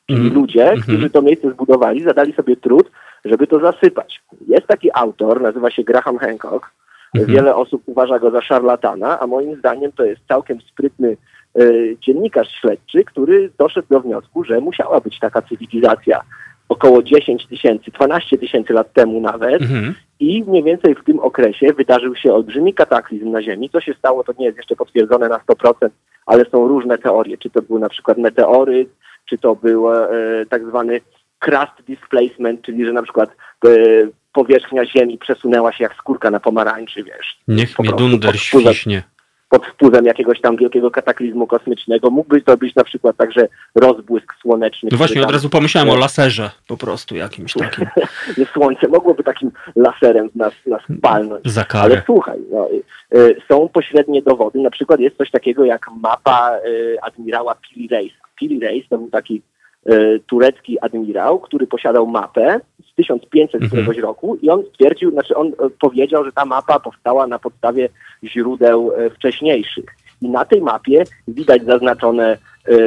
Czyli mm. ludzie, mm -hmm. którzy to miejsce zbudowali, zadali sobie trud, żeby to zasypać. Jest taki autor, nazywa się Graham Hancock, Mhm. Wiele osób uważa go za szarlatana, a moim zdaniem to jest całkiem sprytny y, dziennikarz śledczy, który doszedł do wniosku, że musiała być taka cywilizacja około 10 tysięcy, 12 tysięcy lat temu nawet mhm. i mniej więcej w tym okresie wydarzył się olbrzymi kataklizm na Ziemi. Co się stało, to nie jest jeszcze potwierdzone na 100%, ale są różne teorie, czy to był na przykład meteoryt, czy to był e, tak zwany crust displacement, czyli że na przykład e, powierzchnia ziemi przesunęła się jak skórka na pomarańczy, wiesz. Niech mnie dunder świśnie. pod wpływem jakiegoś tam wielkiego kataklizmu kosmicznego. Mógłby to być na przykład także rozbłysk słoneczny. No właśnie, który od tam- razu pomyślałem o laserze po prostu jakimś takim. Słońce mogłoby takim laserem nas, nas palnąć. Za karę. Ale słuchaj, no, y, y, są pośrednie dowody. Na przykład jest coś takiego jak mapa y, admirała Pili Reis. Pili Reis to był taki turecki admirał, który posiadał mapę z 1500 Mhm. któregoś roku i on stwierdził, znaczy on y, powiedział, że ta mapa powstała na podstawie źródeł y, wcześniejszych. I na tej mapie widać zaznaczone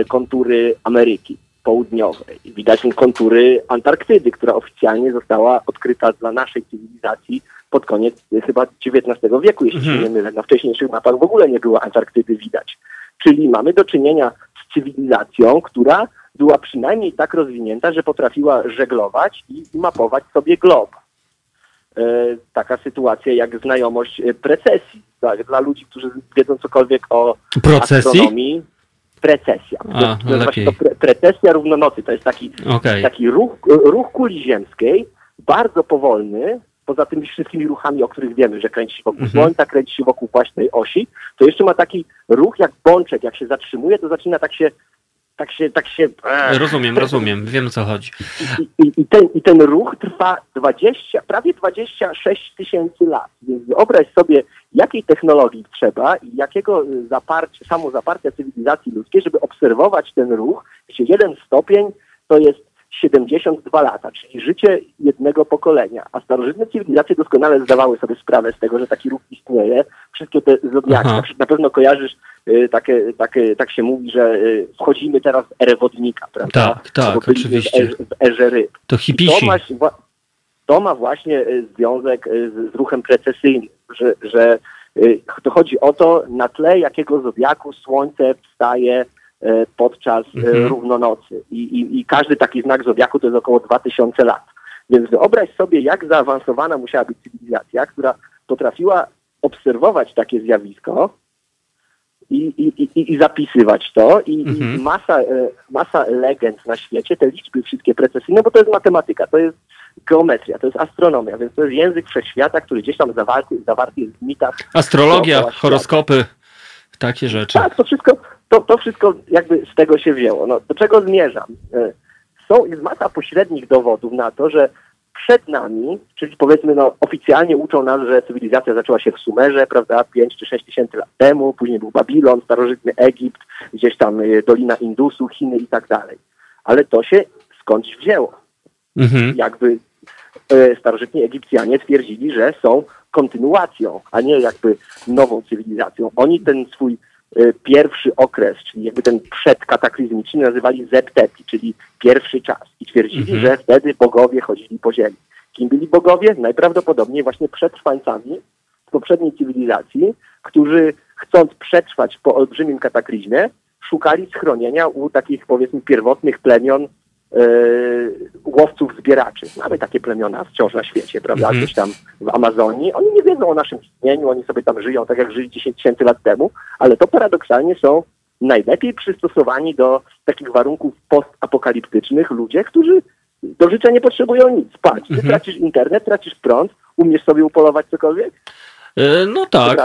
kontury Ameryki Południowej. Widać kontury Antarktydy, która oficjalnie została odkryta dla naszej cywilizacji pod koniec chyba XIX wieku, jeśli się Mhm. nie mylę. Na wcześniejszych mapach w ogóle nie było Antarktydy widać. Czyli mamy do czynienia z cywilizacją, która była przynajmniej tak rozwinięta, że potrafiła żeglować i mapować sobie glob. E, taka sytuacja jak znajomość e, precesji. Tak, dla ludzi, którzy wiedzą cokolwiek o Procesji? astronomii. Precesja. A, To- to nazywa się lepiej. to pre, precesja równonocy. To jest taki Okej. taki ruch, ruch kuli ziemskiej, bardzo powolny, poza tymi wszystkimi ruchami, o których wiemy, że kręci się wokół Mhm. Słońca, kręci się wokół własnej osi, to jeszcze ma taki ruch jak bączek, jak się zatrzymuje, to zaczyna tak się, tak się, tak się... e, Rozumiem, rozumiem, wiem o co chodzi. I, i, i, ten, I ten ruch trwa 20, prawie 26 tysięcy lat. Więc wyobraź sobie, jakiej technologii trzeba i jakiego zaparcia, samo zaparcia cywilizacji ludzkiej, żeby obserwować ten ruch, gdzie jeden stopień to jest 72 lata, czyli życie jednego pokolenia. A starożytne cywilizacje doskonale zdawały sobie sprawę z tego, że taki ruch istnieje. Wszystkie te zodiaki, na, na pewno kojarzysz, y, takie, takie, tak się mówi, że y, wchodzimy teraz w erę wodnika, prawda? Tak, tak, oczywiście. W erze, w erze ryb. To I To hipisi. ma, to ma właśnie y, związek z, z ruchem precesyjnym, że, że to chodzi o to, na tle jakiego zodiaku słońce wstaje podczas y, Mhm. równonocy. I, i, I każdy taki znak zodiaku to jest około 2000 lat. Więc wyobraź sobie, jak zaawansowana musiała być cywilizacja, która potrafiła obserwować takie zjawisko i, i, i, i zapisywać to. I, Mhm. masa, e, masa legend na świecie, te liczby wszystkie precesyjne, bo to jest matematyka, to jest geometria, to jest astronomia, więc to jest język wszechświata, który gdzieś tam zawarty, zawarty jest w mitach. Astrologia, horoskopy, takie rzeczy. Tak, to wszystko, to, to wszystko jakby z tego się wzięło. No, do czego zmierzam? E, Są, jest masa pośrednich dowodów na to, że przed nami, czyli powiedzmy no, oficjalnie uczą nas, że cywilizacja zaczęła się w Sumerze, prawda, 5 czy 6 tysięcy lat temu, później był Babilon, starożytny Egipt, gdzieś tam e, Dolina Indusu, Chiny i tak dalej. Ale to się skądś wzięło Mhm. jakby e, starożytni Egipcjanie twierdzili, że są kontynuacją, a nie jakby nową cywilizacją. Oni ten swój pierwszy okres, czyli jakby ten przedkataklizmiczny nazywali Zepteti, czyli pierwszy czas i twierdzili, Mhm. że wtedy bogowie chodzili po ziemi. Kim byli bogowie? Najprawdopodobniej właśnie przetrwańcami z poprzedniej cywilizacji, którzy chcąc przetrwać po olbrzymim kataklizmie, szukali schronienia u takich powiedzmy pierwotnych plemion łowców zbieraczy. Mamy takie plemiona wciąż na świecie, prawda? Mhm. Gdzieś tam w Amazonii. Oni nie wiedzą o naszym istnieniu, oni sobie tam żyją tak jak żyli 10 tysięcy lat temu, ale to paradoksalnie są najlepiej przystosowani do takich warunków postapokaliptycznych ludzie, którzy do życia nie potrzebują nic. Patrz, ty Mhm. tracisz internet, tracisz prąd, umiesz sobie upolować cokolwiek? E, No tak,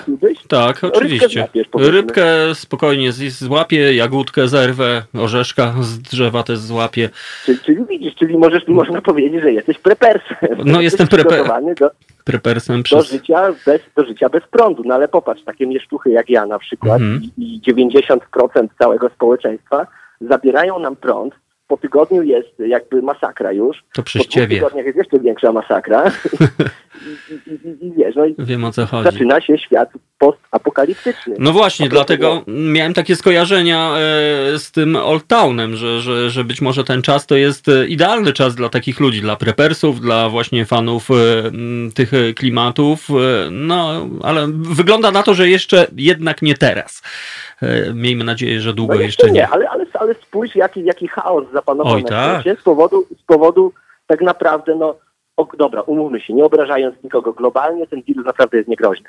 tak, rybkę oczywiście. złapiesz. Rybkę spokojnie złapię, jagódkę zerwę, orzeszka z drzewa też złapię. Czyli, czyli widzisz, czyli możesz, można powiedzieć, że jesteś prepersem. No, jestem do, Prepersem do, przez... życia bez, do życia bez prądu. No ale popatrz, takie mieszczuchy jak ja na przykład Mhm. i, i 90% całego społeczeństwa zabierają nam prąd. Po tygodniu jest jakby masakra już. To przez po ciebie. tygodniach jest jeszcze większa masakra. Wiesz, no i Wiem o co chodzi. zaczyna się świat postapokaliptyczny. No właśnie, dlatego miałem takie skojarzenia e, z tym Old Townem, że, że, że być może ten czas to jest e, idealny czas dla takich ludzi, dla prepersów, dla właśnie fanów e, tych klimatów. No, ale wygląda na to, że jeszcze jednak nie teraz. Miejmy nadzieję, że długo No jeszcze nie. nie, ale, ale, ale spójrz, jaki, jaki chaos zapanował Oj, na tak. świecie z powodu, z powodu tak naprawdę, no o, dobra, umówmy się, nie obrażając nikogo globalnie, ten wirus naprawdę jest niegroźny.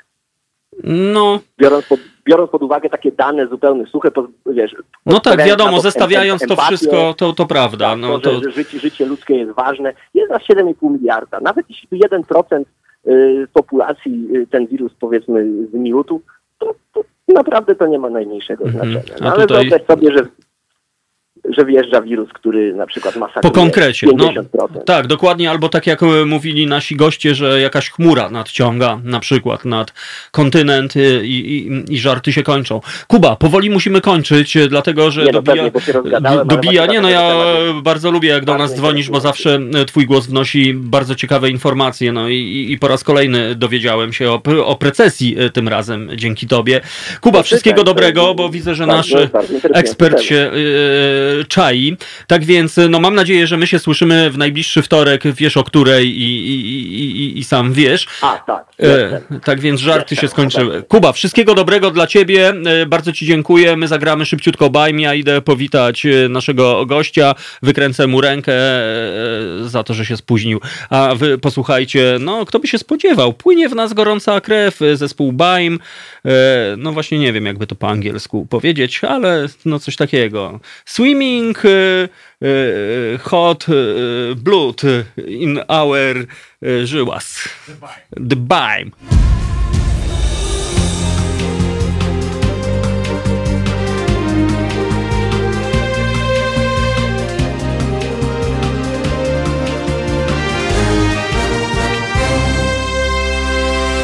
No, Biorąc pod, biorąc pod uwagę takie dane zupełnie suche, poz- wiesz... no tak, wiadomo, to zestawiając em- to empatię, wszystko, to, to prawda. tak, No, to, to, że, życie, życie ludzkie jest ważne. Jest nas 7,5 miliarda. Nawet jeśli by 1% y, populacji y, ten wirus powiedzmy zmiótł, to, to, naprawdę to nie ma najmniejszego Mhm. znaczenia. No, ale tutaj- wyobraź sobie, że, że wjeżdża wirus, który na przykład masakruje Po konkrecie. No, 50%. tak, dokładnie, albo tak jak e, mówili nasi goście, że jakaś chmura nadciąga na przykład nad kontynent e, i, i, i żarty się kończą. Kuba, powoli musimy kończyć, e, dlatego że Nie, no dobija, pewnie, dobija nie no ja bardzo lubię jak do nas dzwonisz, bo zawsze twój głos wnosi bardzo ciekawe informacje, no i, i- po raz kolejny dowiedziałem się o, o precesji tym razem dzięki tobie. Kuba, No, wszystkiego tak, dobrego, bo widzę, że nasz ekspert się e, czai. Tak więc, no mam nadzieję, że my się słyszymy w najbliższy wtorek, wiesz o której i, i, i, i, sam wiesz. A, tak. E, tak więc żarty się skończyły. obecny. Kuba, wszystkiego dobrego dla ciebie. E, bardzo ci dziękuję. My zagramy szybciutko bajm. Ja idę powitać e, naszego gościa. Wykręcę mu rękę e, za to, że się spóźnił. A wy posłuchajcie, no kto by się spodziewał. Płynie w nas gorąca krew. Zespół Baim. No właśnie nie wiem, jakby to po angielsku powiedzieć, ale no coś takiego. Swimming e, e, hot e, blood in our żyłas. The Baim.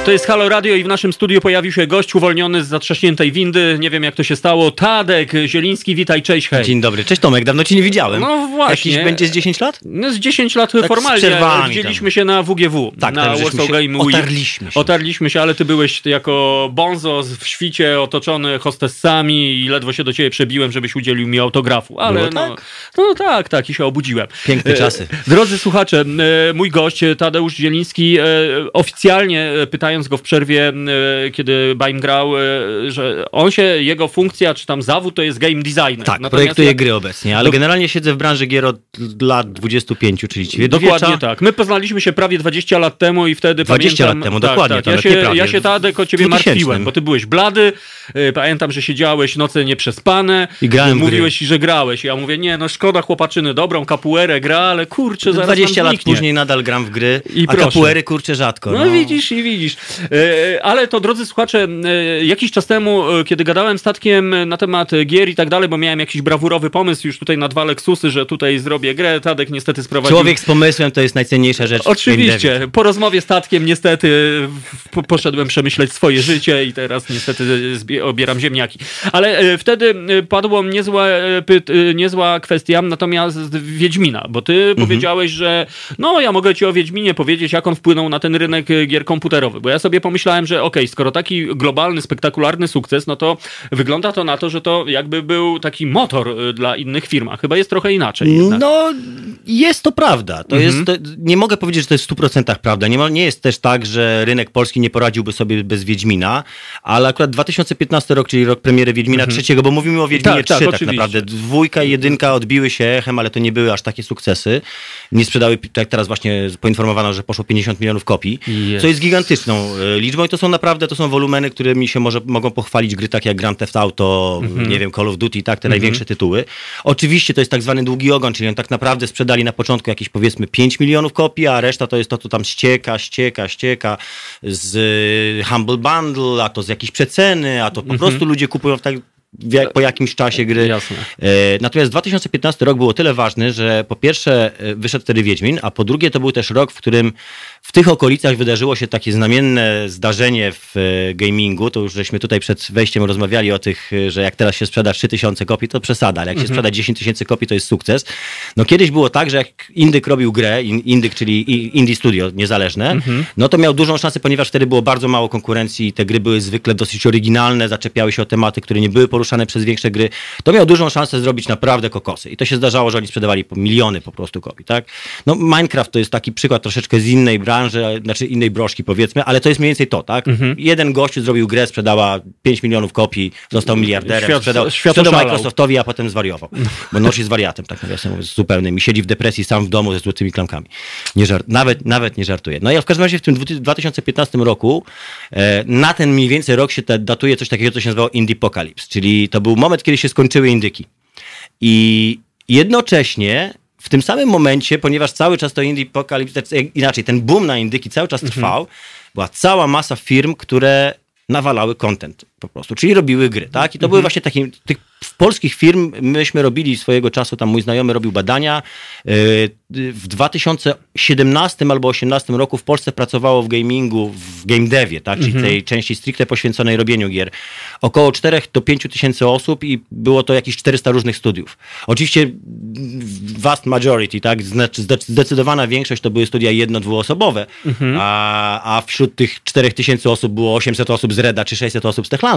To jest Halo Radio i w naszym studiu pojawił się gość uwolniony z zatrzaśniętej windy. Nie wiem jak to się stało. Tadek Zieliński, witaj, cześć, hej. Dzień dobry, cześć Tomek, dawno cię nie widziałem. No właśnie. Jakiś będzie z 10 lat? No z 10 lat z formalnie widzieliśmy się na WGW, Tak, na tam żeśmy Warsaw Game Week. otarliśmy się. Otarliśmy się, ale ty byłeś jako bonzo w świcie otoczony hostessami i ledwo się do ciebie przebiłem, żebyś udzielił mi autografu. Ale Było no, tak? no tak, tak i się obudziłem. Piękne E, czasy. Drodzy słuchacze, e, mój gość Tadeusz Zieliński, e, oficjalnie e, pytając go w przerwie, e, kiedy Baim grał, e, że on się, jego funkcja czy tam zawód to jest game designer. Tak, Natomiast projektuję jak- gry obecnie, ale No- generalnie siedzę w branży gier od lat 25, czyli Dokładnie tak. My poznaliśmy się prawie 20 lat temu i wtedy 20 pamiętam... lat temu, tak, dokładnie, Tak. Ja, się, prawie. ja się Tadek o ciebie 2000. martwiłem, bo ty byłeś blady, y, pamiętam, że siedziałeś noce nieprzespane. I grałem Mówiłeś, że grałeś. Ja mówię, nie, no szkoda chłopaczyny, dobrą kapuerę gra, ale kurczę, zaraz 20 nam lat później nadal gram w gry, I a proszę. kapuery kurczę rzadko. No, widzisz i widzisz. E, Ale to, drodzy słuchacze, e, jakiś czas temu, e, kiedy gadałem z Tatkiem na temat gier i tak dalej, bo miałem jakiś brawurowy pomysł już tutaj na dwa Lexusy, że tutaj zrobię grę, Tadek niestety sprowadził... Człowiek z pomysłem to jest najcenniejsza rzecz. Oczywiście. Po rozmowie z Tatkiem niestety poszedłem przemyśleć swoje życie i teraz niestety obieram ziemniaki. Ale wtedy padło niezła, niezła kwestia natomiast Wiedźmina, bo ty Mhm. powiedziałeś, że no ja mogę ci o Wiedźminie powiedzieć, jak on wpłynął na ten rynek gier komputerowych, bo ja sobie pomyślałem, że okej, skoro taki globalny, spektakularny sukces, no to wygląda to na to, że to jakby był taki motor e, dla innych firm, a chyba jest trochę inaczej jednak. No, jest to prawda. To jest, to, nie mogę powiedzieć, że to jest w 100% prawda. Nie, ma, nie jest też tak, że rynek polski nie poradziłby sobie bez Wiedźmina, ale akurat 2015 rok, czyli rok premiery Wiedźmina trzeciego, bo mówimy o Wiedźminie Tak, tak, 3 tak, oczywiście. naprawdę. Dwójka i jedynka odbiły się echem, ale to nie były aż takie sukcesy. Nie sprzedały, tak jak teraz właśnie poinformowano, że poszło 50 milionów kopii, Jest. co jest gigantyczną e, liczbą i to są naprawdę, to są wolumeny, którymi się może, mogą pochwalić gry takie jak Grand Theft Auto, Mhm. nie wiem, Call of Duty, tak, te największe tytuły. Oczywiście to jest tak zwany długi ogon, czyli oni tak naprawdę sprzedali na początku jakieś powiedzmy 5 milionów kopii, a reszta to jest to, co tam ścieka, ścieka, ścieka z y, Humble Bundle, a to z jakiejś przeceny, a to po prostu ludzie kupują w tak, jak, po jakimś czasie gry. Jasne. E, Natomiast 2015 rok był o tyle ważny, że po pierwsze e, wyszedł wtedy Wiedźmin, a po drugie to był też rok, w którym w tych okolicach wydarzyło się takie znamienne zdarzenie w e, gamingu. To już żeśmy tutaj przed wejściem rozmawiali o tych, że jak teraz się sprzeda 3000 kopii, to przesada, ale jak się sprzeda 10 tysięcy kopii, to jest sukces. No kiedyś było tak, że jak Indyk robił grę, In- Indyk, czyli Indie Studio niezależne, no to miał dużą szansę, ponieważ wtedy było bardzo mało konkurencji i te gry były zwykle dosyć oryginalne, zaczepiały się o tematy, które nie były poruszane przez większe gry, to miał dużą szansę zrobić naprawdę kokosy. I to się zdarzało, że oni sprzedawali po miliony po prostu kopii, tak? No Minecraft to jest taki przykład troszeczkę z innej branży, znaczy innej broszki powiedzmy, ale to jest mniej więcej to, tak? Jeden gościu zrobił grę, sprzedała 5 milionów kopii, został miliarderem, Świat- sprzedał, świat sprzedał. Microsoftowi, a potem zwariował. Bo Noż jest wariatem, tak nawiasem mówiąc, zupełnym. I siedzi w depresji sam w domu ze złotymi klamkami. Nie żart, nawet, nawet nie żartuje. No ja w każdym razie w tym 2015 roku, e, na ten mniej więcej rok się datuje coś takiego, co się nazywało Indiepocalypse, czyli to był moment, kiedy się skończyły indyki. I jednocześnie w tym samym momencie, ponieważ cały czas to Indiepocalypse, znaczy inaczej, ten boom na indyki cały czas trwał, była cała masa firm, które nawalały content po prostu, czyli robiły gry, tak? I to były właśnie takie, tych polskich firm, myśmy robili swojego czasu, tam mój znajomy robił badania, yy, w 2017 albo 2018 roku w Polsce pracowało w gamingu, w game devie, tak? czyli tej części stricte poświęconej robieniu gier, około 4 do 5 tysięcy osób i było to jakieś 400 różnych studiów. Oczywiście vast majority, tak? Znaczy zdecydowana większość to były studia jedno, dwuosobowe, a, a wśród tych 4 tysięcy osób było 800 osób z Reda czy 600 osób z Techlandu,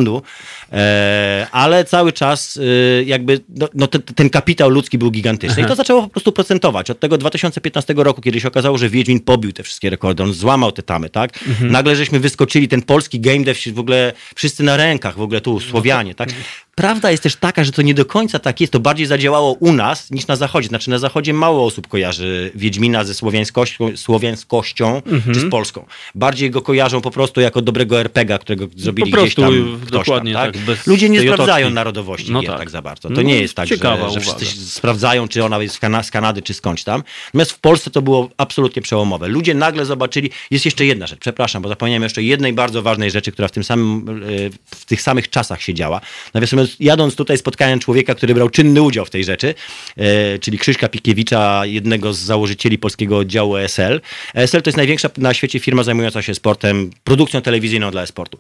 e, ale cały czas e, jakby no, no ten, ten kapitał ludzki był gigantyczny i to zaczęło po prostu procentować. Od tego 2015 roku, kiedy się okazało, że Wiedźmin pobił te wszystkie rekordy, on złamał te tamy, tak? Nagle żeśmy wyskoczyli, ten polski game dev w ogóle wszyscy na rękach, w ogóle tu, Słowianie, tak? Prawda jest też taka, że to nie do końca tak jest. To bardziej zadziałało u nas niż na zachodzie. Znaczy na zachodzie mało osób kojarzy Wiedźmina ze słowiańskością, słowiańskością czy z Polską. Bardziej go kojarzą po prostu jako dobrego RPGa, którego zrobili Po gdzieś prostu, tam ktoś dokładnie tam, tak? tak, Ludzie nie sprawdzają otoczki. narodowości No tak. tak. za bardzo. To No, nie jest tak, że, że wszyscy sprawdzają, czy ona jest z Kanady, czy skądś tam. Natomiast w Polsce to było absolutnie przełomowe. Ludzie nagle zobaczyli, jest jeszcze jedna rzecz, przepraszam, bo zapomniałem jeszcze jednej bardzo ważnej rzeczy, która w tym samym, e, w tych samych czasach się działa. Nawiasem mówiąc, jadąc tutaj spotkałem człowieka, który brał czynny udział w tej rzeczy, e, czyli Krzyśka Pikiewicza, jednego z założycieli polskiego oddziału ESL. ESL to jest największa na świecie firma zajmująca się sportem, produkcją telewizyjną dla e-sportu.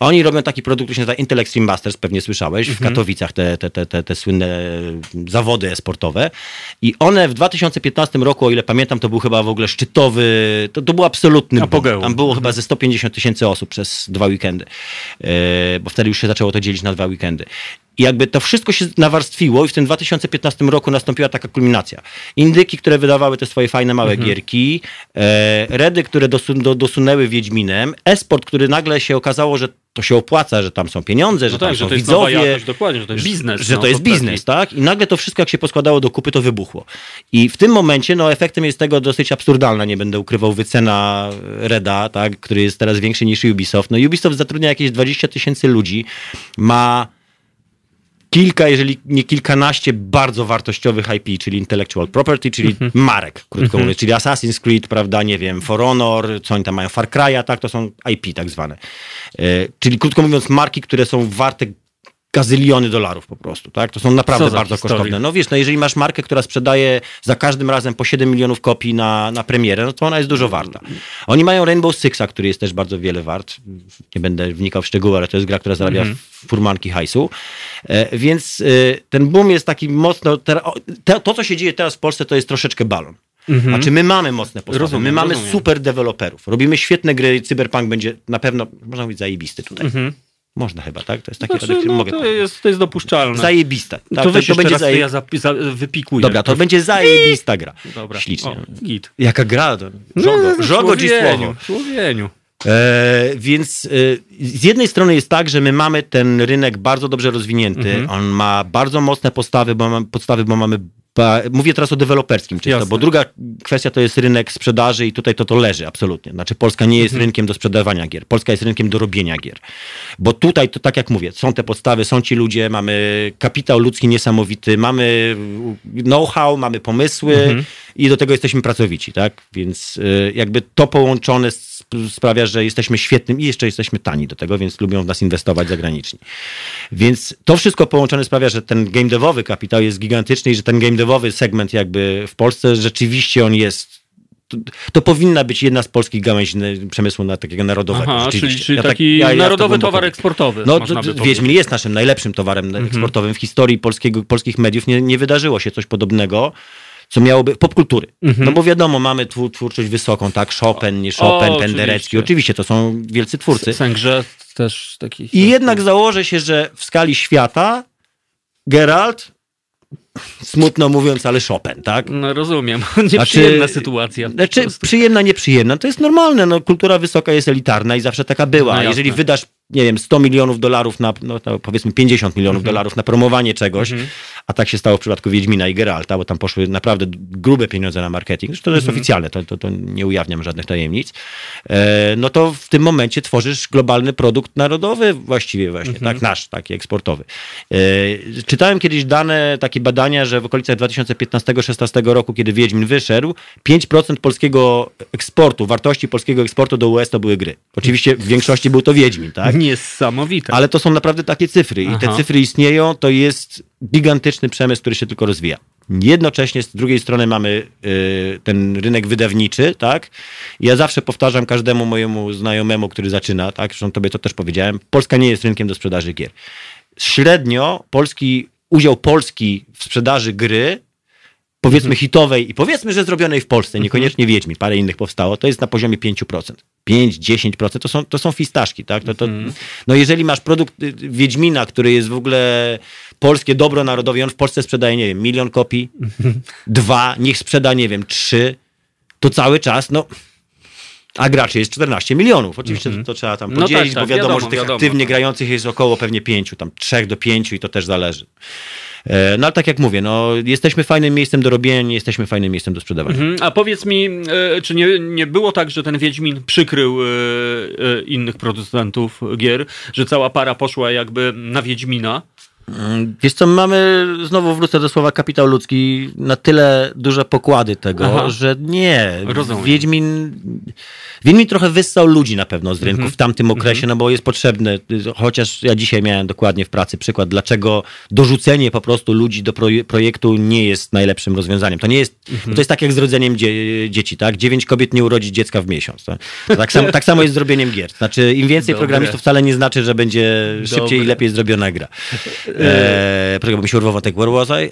A Oni robią taki produkt, który się nazywa Intel Extreme Masters, pewnie słyszałeś, w Katowicach te, te, te, te, te słynne zawody e-sportowe. I one w 2015 roku, o ile pamiętam, to był chyba w ogóle szczytowy, to, to był absolutny. Apogeum. Tam było chyba ze 150 tysięcy osób przez dwa weekendy, E, bo wtedy już się zaczęło to dzielić na dwa weekendy. I jakby to wszystko się nawarstwiło i w tym 2015 roku nastąpiła taka kulminacja. Indyki, które wydawały te swoje fajne małe gierki, e, Redy, które dosun do, dosunęły Wiedźminem, esport, który nagle się okazało, że to się opłaca, że tam są pieniądze, że No tam tak, są że to jest widzowie. jakość, dokładnie, że to jest biznes. Że no, to jest taki- biznes, tak? I nagle to wszystko, jak się poskładało do kupy, to wybuchło. I w tym momencie, no, efektem jest tego dosyć absurdalna, nie będę ukrywał, wycena Reda, tak? który jest teraz większy niż Ubisoft. No, Ubisoft zatrudnia jakieś 20 tysięcy ludzi, ma kilka, jeżeli nie kilkanaście bardzo wartościowych IP, czyli intellectual property, czyli Mhm. marek, krótko mówiąc, czyli Assassin's Creed, prawda, nie wiem, For Honor, co oni tam mają, Far Cry'a, tak, to są IP tak zwane. E, czyli krótko mówiąc, marki, które są warte gazyliony dolarów po prostu, tak? To są naprawdę bardzo historie. kosztowne. No wiesz, no jeżeli masz markę, która sprzedaje za każdym razem po 7 milionów kopii na, na premierę, no to ona jest dużo warta. Oni mają Rainbow Sixa, który jest też bardzo wiele wart. Nie będę wnikał w szczegóły, ale to jest gra, która zarabia Mhm. furmanki hajsu. E, więc e, ten boom jest taki mocno... O, te, to, co się dzieje teraz w Polsce, to jest troszeczkę balon. Znaczy my mamy mocne postawy, Mhm. Rozumiem, my mamy rozumiem. super deweloperów, robimy świetne gry, Cyberpunk będzie na pewno, można mówić, zajebisty tutaj. Można chyba, tak? To jest takie, Mhm. Znaczy, no, mogę to, powiedzieć. jest, to jest dopuszczalne. Zajebista. Tak, to to, to będzie to zaje... ja za, za, wypikuję. Dobra, to będzie zajebista gra. Dobra. Ślicznie. O, git. Jaka gra? To... Żogo, No, żogo człowieniu, słowo. człowieniu. E, więc e, z jednej strony jest tak, że my mamy ten rynek bardzo dobrze rozwinięty. Mhm. On ma bardzo mocne postawy, bo mamy, podstawy, bo mamy. Mówię teraz o deweloperskim czysto, Jasne. bo druga kwestia to jest rynek sprzedaży i tutaj to to leży absolutnie. Znaczy Polska nie jest Mhm. rynkiem do sprzedawania gier. Polska jest rynkiem do robienia gier. Bo tutaj to tak jak mówię, są te podstawy, są ci ludzie, mamy kapitał ludzki niesamowity, mamy know-how, mamy pomysły Mhm. I do tego jesteśmy pracowici, tak? Więc y, jakby to połączone sp- sprawia, że jesteśmy świetnym i jeszcze jesteśmy tani do tego, więc lubią w nas inwestować zagraniczni. Więc to wszystko połączone sprawia, że ten game devowy kapitał jest gigantyczny i że ten game devowy segment jakby w Polsce rzeczywiście on jest to, to powinna być jedna z polskich gałęzi przemysłu na takiego narodowego. Aha, czyli, czyli Ja tak- taki ja- narodowy towar wierzę. eksportowy. No, można by. Wiedźmin jest naszym najlepszym towarem eksportowym w historii polskiego, polskich mediów. Nie, nie wydarzyło się coś podobnego, co miałoby popkultury. No bo wiadomo, mamy twór, twórczość wysoką, tak? Chopin, nie Chopin, O, Penderecki. oczywiście. Oczywiście, to są wielcy twórcy. Sęgrze też taki. I jednak założę się, że w skali świata Geralt, smutno mówiąc, ale Chopin, tak? No rozumiem. Nieprzyjemna sytuacja. po Znaczy, przyjemna, nieprzyjemna, to jest normalne. No, kultura wysoka jest elitarna i zawsze taka była. No jeżeli wydasz, nie wiem, 100 milionów dolarów na, no, to powiedzmy 50 milionów Mhm. dolarów na promowanie czegoś, a tak się stało w przypadku Wiedźmina i Geralta, bo tam poszły naprawdę grube pieniądze na marketing, to jest Mhm. oficjalne, to, to, to nie ujawniam żadnych tajemnic, e, no to w tym momencie tworzysz globalny produkt narodowy właściwie właśnie, Mhm. tak, nasz, taki eksportowy. E, czytałem kiedyś dane, takie badania, że w okolicach 2015-16 roku, kiedy Wiedźmin wyszedł, 5% polskiego eksportu, wartości polskiego eksportu do US to były gry. Oczywiście w większości był to Wiedźmin, tak? Niesamowite. Ale to są naprawdę takie cyfry i te Aha. cyfry istnieją, to jest gigantyczny przemysł, który się tylko rozwija. Jednocześnie z drugiej strony mamy y, ten rynek wydawniczy, tak? Ja zawsze powtarzam każdemu mojemu znajomemu, który zaczyna, tak? Zresztą tobie to też powiedziałem, Polska nie jest rynkiem do sprzedaży gier. Średnio polski, udział Polski w sprzedaży gry powiedzmy hitowej i powiedzmy, że zrobionej w Polsce, niekoniecznie Wiedźmin, parę innych powstało, to jest na poziomie 5%. 5-10% to są, to są fistaszki, tak? To, to, No jeżeli masz produkt y, Wiedźmina, który jest w ogóle polskie dobro narodowe on w Polsce sprzedaje, nie wiem, milion kopii, dwa, niech sprzeda, nie wiem, trzy, to cały czas, no... A graczy jest 14 milionów. Oczywiście to, to trzeba tam No podzielić, tak, tak, bo wiadomo, wiadomo, że tych wiadomo, aktywnie tak. grających jest około pewnie pięciu, tam trzech do pięciu i to też zależy. E, No ale tak jak mówię, no, jesteśmy fajnym miejscem do robienia, nie jesteśmy fajnym miejscem do sprzedawania. Mhm. A powiedz mi, e, czy nie, nie było tak, że ten Wiedźmin przykrył e, innych producentów gier, że cała para poszła jakby na Wiedźmina? Wiesz co, mamy, znowu wrócę do słowa kapitał ludzki, na tyle duże pokłady tego, Aha. że nie. Rozumiem. Wiedźmin, Wiedźmin trochę wyssał ludzi na pewno z rynku Mhm. w tamtym okresie, no bo jest potrzebny, chociaż ja dzisiaj miałem dokładnie w pracy przykład, dlaczego dorzucenie po prostu ludzi do proje- projektu nie jest najlepszym rozwiązaniem. To nie jest, Mhm. to jest tak jak z rodzeniem dzie- dzieci, tak? Dziewięć kobiet nie urodzi dziecka w miesiąc. Tak, tak, samo, tak samo jest z zrobieniem gier. Znaczy, im więcej Dobre. programistów wcale nie znaczy, że będzie szybciej i Dobre. lepiej zrobiona gra. Poczekaj, bo mi się urwał wątek. I? Eee,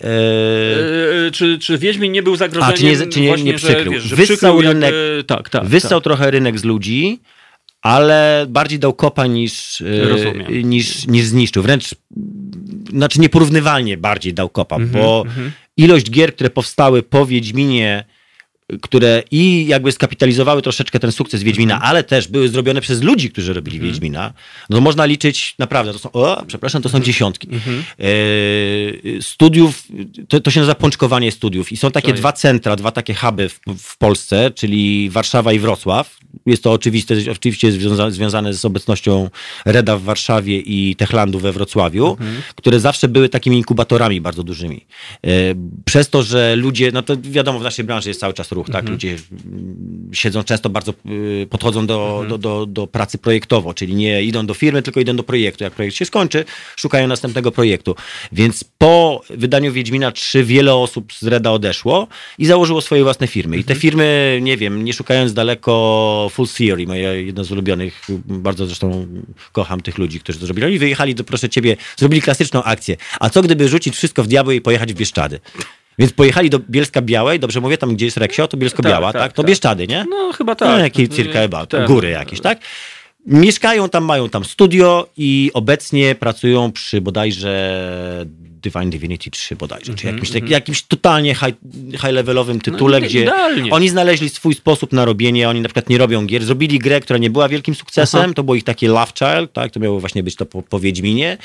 E, czy, czy Wiedźmin nie był zagrożeniem? A, czy nie- czy nie- właśnie, nie przykrył? Że, wiesz, że Wyssał przykrył rynek- Tak, tak. Wyssał tak. trochę rynek z ludzi, ale bardziej dał kopa niż, e, Rozumiem. niż, niż zniszczył. Wręcz, znaczy nieporównywalnie bardziej dał kopa, Mhm, bo ilość gier, które powstały po Wiedźminie, które i jakby skapitalizowały troszeczkę ten sukces Wiedźmina, Mhm. ale też były zrobione przez ludzi, którzy robili Wiedźmina, no można liczyć naprawdę, to są, o, przepraszam, to Mhm. są dziesiątki. E, studiów, to, to się nazywa pączkowanie studiów i są takie dwa centra, dwa takie huby w, w Polsce, czyli Warszawa i Wrocław. Jest to oczywiste, oczywiście jest związa, związane z obecnością Reda w Warszawie i Techlandu we Wrocławiu, Mhm. które zawsze były takimi inkubatorami bardzo dużymi. E, Przez to, że ludzie, no to wiadomo, w naszej branży jest cały czas ruch, Mhm. tak? Ludzie mm, siedzą często bardzo, y, podchodzą do, Mhm. do, do, do pracy projektowo, czyli nie idą do firmy, tylko idą do projektu. Jak projekt się skończy, szukają następnego projektu. Więc po wydaniu Wiedźmina 3 wiele osób z Reda odeszło i założyło swoje własne firmy. I Mhm. te firmy, nie wiem, nie szukając daleko Full Theory, moje jedno z ulubionych, bardzo zresztą kocham tych ludzi, którzy to zrobili. Oni wyjechali, do, proszę ciebie, zrobili klasyczną akcję. A co gdyby rzucić wszystko w diabły i pojechać w Bieszczady? Więc pojechali do Bielska Białej, dobrze mówię, tam gdzie jest Reksio, to Bielsko-Biała, Tak, tak, tak, To tak. Bieszczady, nie? No chyba No, tak. jakie circa about, Tak. góry jakieś, tak? Mieszkają tam, mają tam studio i obecnie pracują przy bodajże Divine Divinity 3 bodajże, czy jakimś, tak, jakimś totalnie high, high-levelowym tytule, ide- gdzie idealnie. oni znaleźli swój sposób na robienie, oni na przykład nie robią gier, zrobili grę, która nie była wielkim sukcesem, Aha. to było ich takie Love Child, tak, to miało właśnie być to po, po Wiedźminie.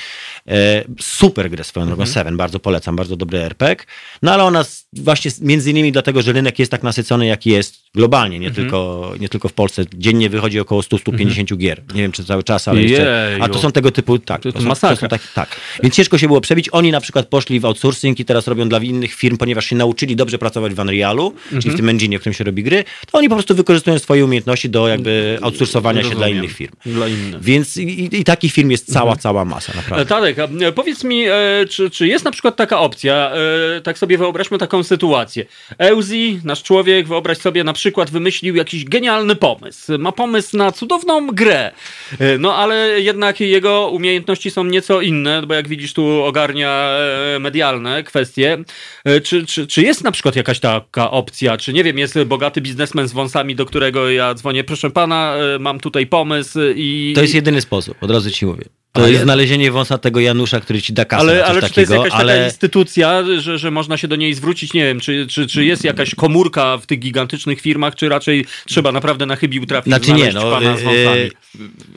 E, super grę swoją drogą, Seven, bardzo polecam, bardzo dobry RPG, no ale ona właśnie między innymi dlatego, że rynek jest tak nasycony, jaki jest globalnie, nie, tylko, nie tylko w Polsce. Dziennie wychodzi około 100-150 gier. Nie wiem, czy cały czas, ale jeszcze... A to są tego typu, tak. To- to są, masakra. są tak, tak. Więc ciężko się było przebić. Oni na przykład poszli w outsourcing i teraz robią dla innych firm, ponieważ się nauczyli dobrze pracować w Unrealu, czyli Mhm. w tym engine, w którym się robi gry, to oni po prostu wykorzystują swoje umiejętności do jakby outsourcowania się dla innych firm. Dla innych. Więc i, i- takich firm jest cała, cała masa, E, naprawdę. Tadek, a, e, powiedz mi, e, czy, czy jest na przykład taka opcja, e, tak sobie wyobraźmy taką sytuację. Euzi, nasz człowiek, wyobraź sobie, na przykład wymyślił jakiś genialny pomysł. Ma pomysł na cudowną grę, E, no ale jednak jego umiejętności są nieco inne, bo jak widzisz, tu ogarnia e, medialne kwestie. E, Czy, czy, czy jest na przykład jakaś taka opcja, czy nie wiem, jest bogaty biznesmen z wąsami, do którego ja dzwonię, proszę pana, e, mam tutaj pomysł i... To jest jedyny sposób, od razu ci mówię. To Ale- jest znalezienie wąsa tego Janusza, który ci da kasę Ale, ale czy to jest jakaś ale... taka instytucja, że, że można się do niej zwrócić? Nie wiem, czy, czy, czy jest jakaś komórka w tych gigantycznych firmach, czy raczej trzeba naprawdę na chybił trafić Znaczy nie, no, pana z wąsami?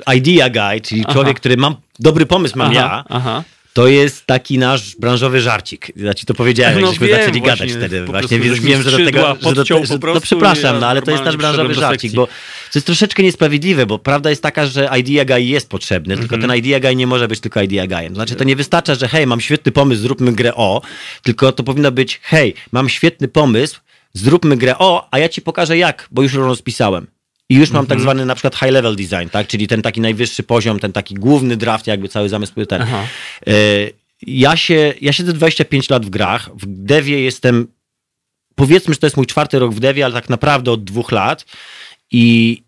e, idea guy, czyli Aha. człowiek, który mam, dobry pomysł mam Aha, ja, aha. To jest taki nasz branżowy żarcik. Ja ci to powiedziałem, No żeśmy wiem, zaczęli właśnie, gadać wtedy. Właśnie żeś wiem, że do tego, że do że, prostu no przepraszam, no ale to jest nasz branżowy żarcik, bo to jest troszeczkę niesprawiedliwe, bo prawda jest taka, że idea guy jest potrzebny, tylko Mhm. ten idea guy nie może być tylko idea guyem. Znaczy, to nie wystarcza, że hej, mam świetny pomysł, zróbmy grę o, tylko to powinno być hej, mam świetny pomysł, zróbmy grę o, a ja ci pokażę jak, bo już rozpisałem. I już mam tak zwany na przykład high level design, tak? Czyli ten taki najwyższy poziom, ten taki główny draft, jakby cały zamysł był ten. E, Ja, się, ja siedzę 25 lat w grach. W devie jestem, powiedzmy, że to jest mój czwarty rok w devie, ale tak naprawdę od dwóch lat. I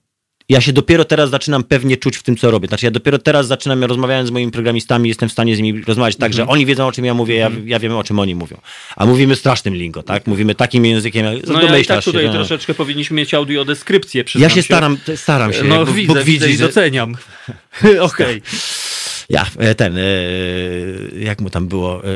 ja się dopiero teraz zaczynam pewnie czuć w tym, co robię. Znaczy ja dopiero teraz zaczynam, ja rozmawiając z moimi programistami, jestem w stanie z nimi rozmawiać tak, że oni wiedzą, o czym ja mówię, ja, ja wiem, o czym oni mówią. A mówimy strasznym lingo, tak? Mówimy takim językiem, jak No ja i tak tutaj się, no. troszeczkę powinniśmy mieć audiodeskrypcję. Ja przyznam się staram, staram się. No Bóg- widzę, Bóg widzę widzi, że- doceniam. Okej. Ja, e, ten, e, jak mu tam było? e,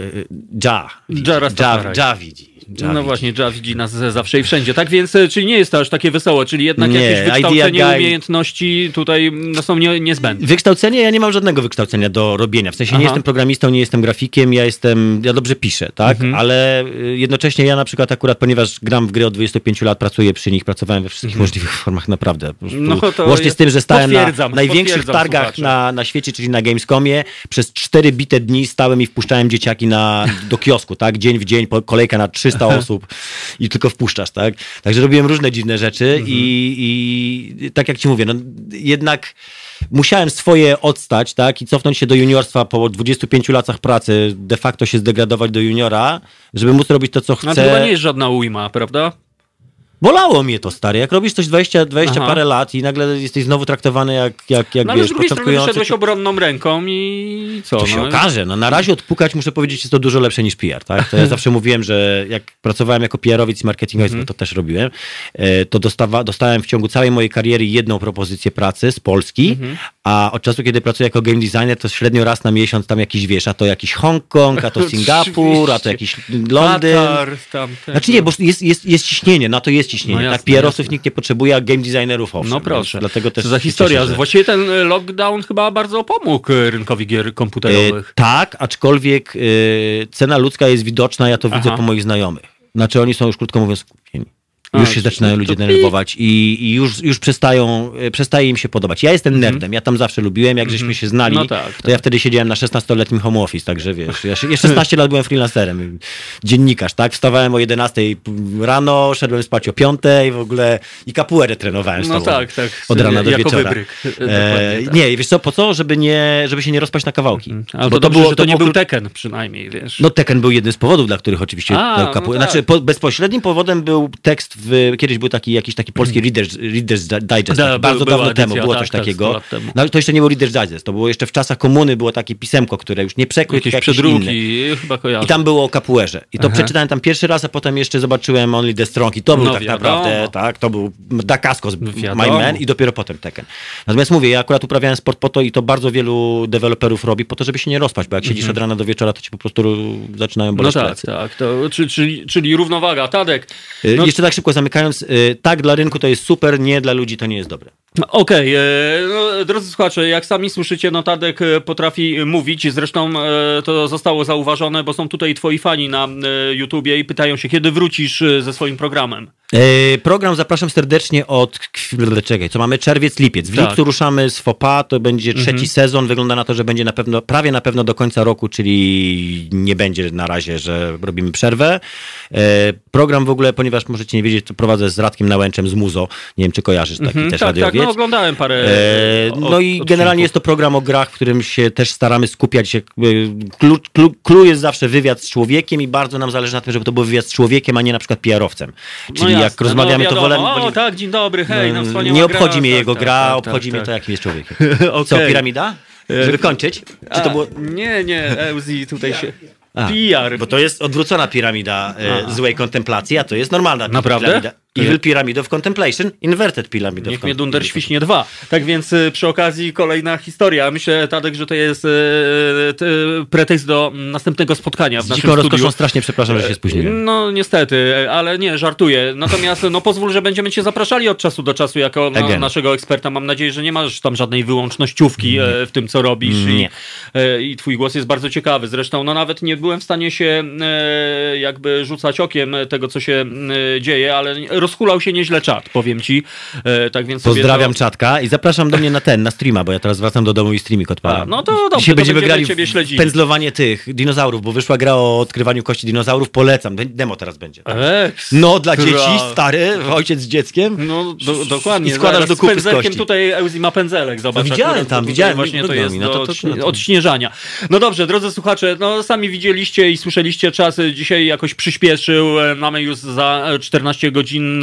Ja. widzi. Ja. Ja, ja widzi. Ja No właśnie, Java widzi nas zawsze i wszędzie. Tak więc, e, czyli nie jest to aż takie wesołe, czyli jednak Nie, jakieś wykształcenie, Guy- umiejętności tutaj no, są nie, niezbędne. Wykształcenie, ja nie mam żadnego wykształcenia do robienia. W sensie Aha. nie jestem programistą, nie jestem grafikiem, ja jestem, ja dobrze piszę, tak? Mhm. Ale y, jednocześnie ja na przykład akurat, ponieważ gram w gry od 25 lat, pracuję przy nich, pracowałem we wszystkich możliwych formach, naprawdę. Mhm. No to Łącznie z tym, że stałem na największych targach na, na świecie, czyli na Gamescomie, przez 4 bite dni stałem i wpuszczałem dzieciaki na, do kiosku, tak? Dzień w dzień, kolejka na 300 osób i tylko wpuszczasz, tak? Także robiłem różne dziwne rzeczy Mhm. i, i tak jak ci mówię, no jednak musiałem swoje odstać, tak, i cofnąć się do juniorstwa po 25 latach pracy, de facto się zdegradować do juniora, żeby móc robić to, co No to chcę. chyba nie jest żadna ujma, prawda? Bolało mnie to, stary. Jak robisz coś 20, 20 Aha. parę lat i nagle jesteś znowu traktowany jak, jak, jak No ale wiesz, strony początkujący, wyszedłeś to, obronną ręką i co? to się no? okaże. No, na razie odpukać, muszę powiedzieć, jest to dużo lepsze niż PR. Tak? To ja zawsze mówiłem, że jak pracowałem jako PR-owiec i marketingowiec, Mhm. bo to też robiłem, e, to dostawa, dostałem w ciągu całej mojej kariery jedną propozycję pracy z Polski, Mhm. A od czasu, kiedy pracuję jako game designer, to średnio raz na miesiąc tam jakiś, wiesz, a to jakiś Hongkong, a to Singapur, a to jakiś Londyn. Katar, tamten. Znaczy nie, bo jest, jest, jest ciśnienie, na to jest ciśnienie. No jasne, tak, PR-owców jasne. nikt nie potrzebuje, a game designerów owszem. No proszę. Dlatego też Co za historia. Cieszę, że... Właściwie ten e, lockdown chyba bardzo pomógł e, rynkowi gier komputerowych. E, tak, aczkolwiek e, cena ludzka jest widoczna, ja to Aha. widzę po moich znajomych. Znaczy oni są już krótko mówiąc skupieni. A, Już się to- zaczynają to ludzie denerwować i, i już, już przestają, e, przestaje im się podobać. Ja jestem nerdem, ja tam zawsze lubiłem, jak żeśmy się znali, Mhm. No tak, to ja wtedy siedziałem na 16-letnim home office, także wiesz, ja, się- ja 16 lat byłem freelancerem, dziennikarz, tak? Wstawałem o 11 rano, szedłem spać o 5 w ogóle i kapuerę trenowałem z No tobą. tak, tak. Od rana do jako wieczora. wybryk. E, tak. Nie, wiesz co, po co? Żeby, nie, żeby się nie rozpaść na kawałki. Ale Bo to, dobrze, że to, nie było był Tekken przynajmniej, wiesz. no Tekken był jednym z powodów, dla których oczywiście A, dał no tak. Znaczy po, bezpośrednim powodem był tekst w... Kiedyś był taki jakiś taki polski Reader's, Reader's Digest, Da, bardzo dawno edycja, temu było tak, coś tak, takiego. 100 lat temu. No, to jeszcze nie był Reader's Digest, to było jeszcze w czasach komuny było takie pisemko, które już nie przekrój, Jakieś przedruki, chyba kojarzę. I tam było o kapuerze. I to Aha. przeczytałem tam pierwszy raz, a potem jeszcze zobaczyłem Only the Strong i to był No tak wiadomo. naprawdę, tak, to był Dacascos, My Wiadomo. Man i dopiero potem Tekken. Natomiast mówię, ja akurat uprawiałem sport po to i to bardzo wielu deweloperów robi po to, żeby się nie rozpaść, bo jak siedzisz od rana do wieczora, to ci po prostu zaczynają Mhm. No boleć tak, plecy. tak. To, czy, czyli, czyli równowaga. Tadek. Y, No, Jeszcze tak szybko zamykając, y, tak dla rynku to jest super, nie dla ludzi to nie jest dobre. Okej, e, no, drodzy słuchacze, jak sami słyszycie, no Tadek e, potrafi mówić, zresztą e, to zostało zauważone, bo są tutaj twoi fani na e, YouTubie i pytają się, kiedy wrócisz e, ze swoim programem. E, Program zapraszam serdecznie od. Czekaj, co mamy? Czerwiec, lipiec. W Tak. Mhm. lipcu ruszamy z FOPA, to będzie trzeci sezon. Wygląda na to, że będzie na pewno, prawie na pewno do końca roku, czyli nie będzie na razie, że robimy przerwę. E, Program w ogóle, ponieważ możecie nie wiedzieć, to prowadzę z Radkiem Nałęczem z Muzo. Nie wiem, czy kojarzysz taki Mhm, też tak, tak, radiowiec. no oglądałem parę E, o- No i odcinków. generalnie jest to program o grach, w którym się też staramy skupiać. Klu, klu, klu jest zawsze wywiad z człowiekiem i bardzo nam zależy na tym, żeby to był wywiad z człowiekiem, a nie na przykład PR-owcem. Czyli No jak rozmawiamy, no to wolę... O, tak, dzień dobry, hej, no wspaniała nie gra, obchodzi mnie tak, jego tak, gra, tak, obchodzi tak, mnie to, tak. jakim jest człowiekiem. Co, Okej. E, piramida? Żeby kończyć? Czy to było... Nie, nie, Euzi tutaj się... A, PR. Bo to jest odwrócona piramida e, złej kontemplacji, a to jest normalna Naprawdę? piramida. Evil Pyramid of Contemplation, Inverted Pyramid of Niech mnie. Dunder świśnie dwa. Tak więc y, przy okazji kolejna historia. Myślę, Tadek, że to jest y, t, pretekst do następnego spotkania w Z naszym dziką studiu. rozkoszą strasznie przepraszam, że się spóźniłem. No niestety, ale nie, żartuję. Natomiast no pozwól, że będziemy cię zapraszali od czasu do czasu jako no, naszego eksperta. Mam nadzieję, że nie masz tam żadnej wyłącznościówki e, w tym, co robisz i, e, i twój głos jest bardzo ciekawy. Zresztą no nawet nie byłem w stanie się e, jakby rzucać okiem tego, co się e, dzieje, ale rozhulał się nieźle czat, powiem ci. E, tak więc Pozdrawiam to... czatka i zapraszam do mnie na ten, na streama, bo ja teraz wracam do domu i streamik odpalam. A, no to dobrze, Dzisiaj to będziemy będziemy grali śledzili. pędzlowanie tych dinozaurów, bo wyszła gra o odkrywaniu kości dinozaurów, polecam. Demo teraz będzie. Ekstra. No, dla dzieci, stary, ojciec z dzieckiem. No, do, dokładnie. I składasz Zaraz do kupy z pędzelkiem z tutaj Eusy ma pędzelek, zobacz. No widziałem akurat tam, widziałem, Właśnie to jest no to- to- odśnie- to- to- odśnieżania. No dobrze, drodzy słuchacze, no sami widzieliście i słyszeliście czas e, dzisiaj jakoś przyspieszył. E, Mamy już za e, 14 godzin,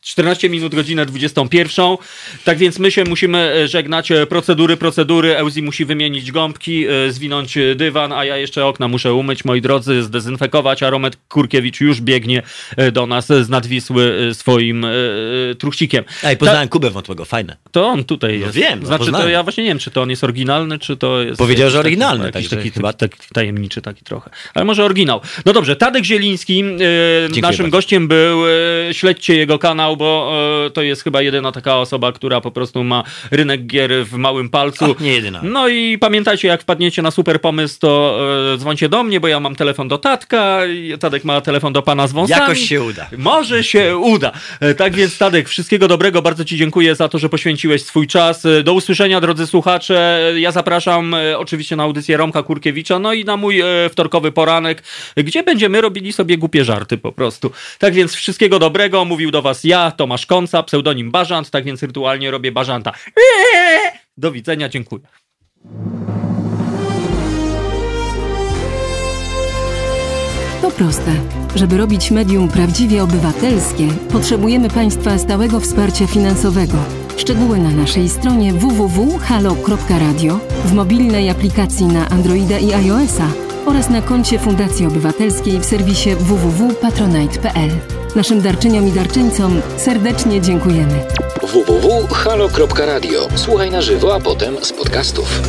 14 minut godzinę 21. Tak więc my się musimy e, żegnać. E, Procedury, procedury. Eusy musi wymienić gąbki, e, zwinąć e, dywan, a ja jeszcze okna muszę umyć, moi drodzy, zdezynfekować, a Romet Kurkiewicz już biegnie e, do nas z nadwisły e, swoim e, e, truchcikiem. Ej, poznałem Kubę Wątłego, fajne. To on tutaj No jest. wiem, no Znaczy, to ja właśnie nie wiem, czy to on jest oryginalny, czy to jest. Powiedział, że taki- oryginalny, Jakiś także taki, chyba- taki, taki tajemniczy taki trochę. Ale może oryginał. No dobrze, Tadek Zieliński. E, naszym bardzo. gościem był. E, śledźcie jego kanał, bo e, to jest chyba jedyna taka osoba, która po prostu ma rynek gier w małym palcu. O, nie jedyna. No i pamiętajcie, jak wpadniecie na super pomysł, to e, dzwońcie do mnie, bo ja mam telefon do Tatka, Tadek ma telefon do pana z wąsami. Jakoś się uda. Może się uda. E, Tak więc, Tadek, wszystkiego dobrego. Bardzo Ci dziękuję za to, że poświęciłeś swój czas. E, Do usłyszenia, drodzy słuchacze. E, Ja zapraszam e, oczywiście na audycję Romka Kurkiewicza, no i na mój e, wtorkowy poranek, gdzie będziemy robili sobie głupie żarty po prostu. Tak więc, wszystkiego dobrego. Mówił do Was ja, Tomasz Konca, pseudonim Bażant, tak więc rytualnie robię Bażanta. Do widzenia, dziękuję. To proste. Żeby robić medium prawdziwie obywatelskie, potrzebujemy Państwa stałego wsparcia finansowego. Szczegóły na naszej stronie www.halo.radio, w mobilnej aplikacji na Androida i iOS-a oraz na koncie Fundacji Obywatelskiej w serwisie www.patronite.pl. Naszym darczyniom i darczyńcom serdecznie dziękujemy. www.halo.radio. Słuchaj na żywo, a potem z podcastów.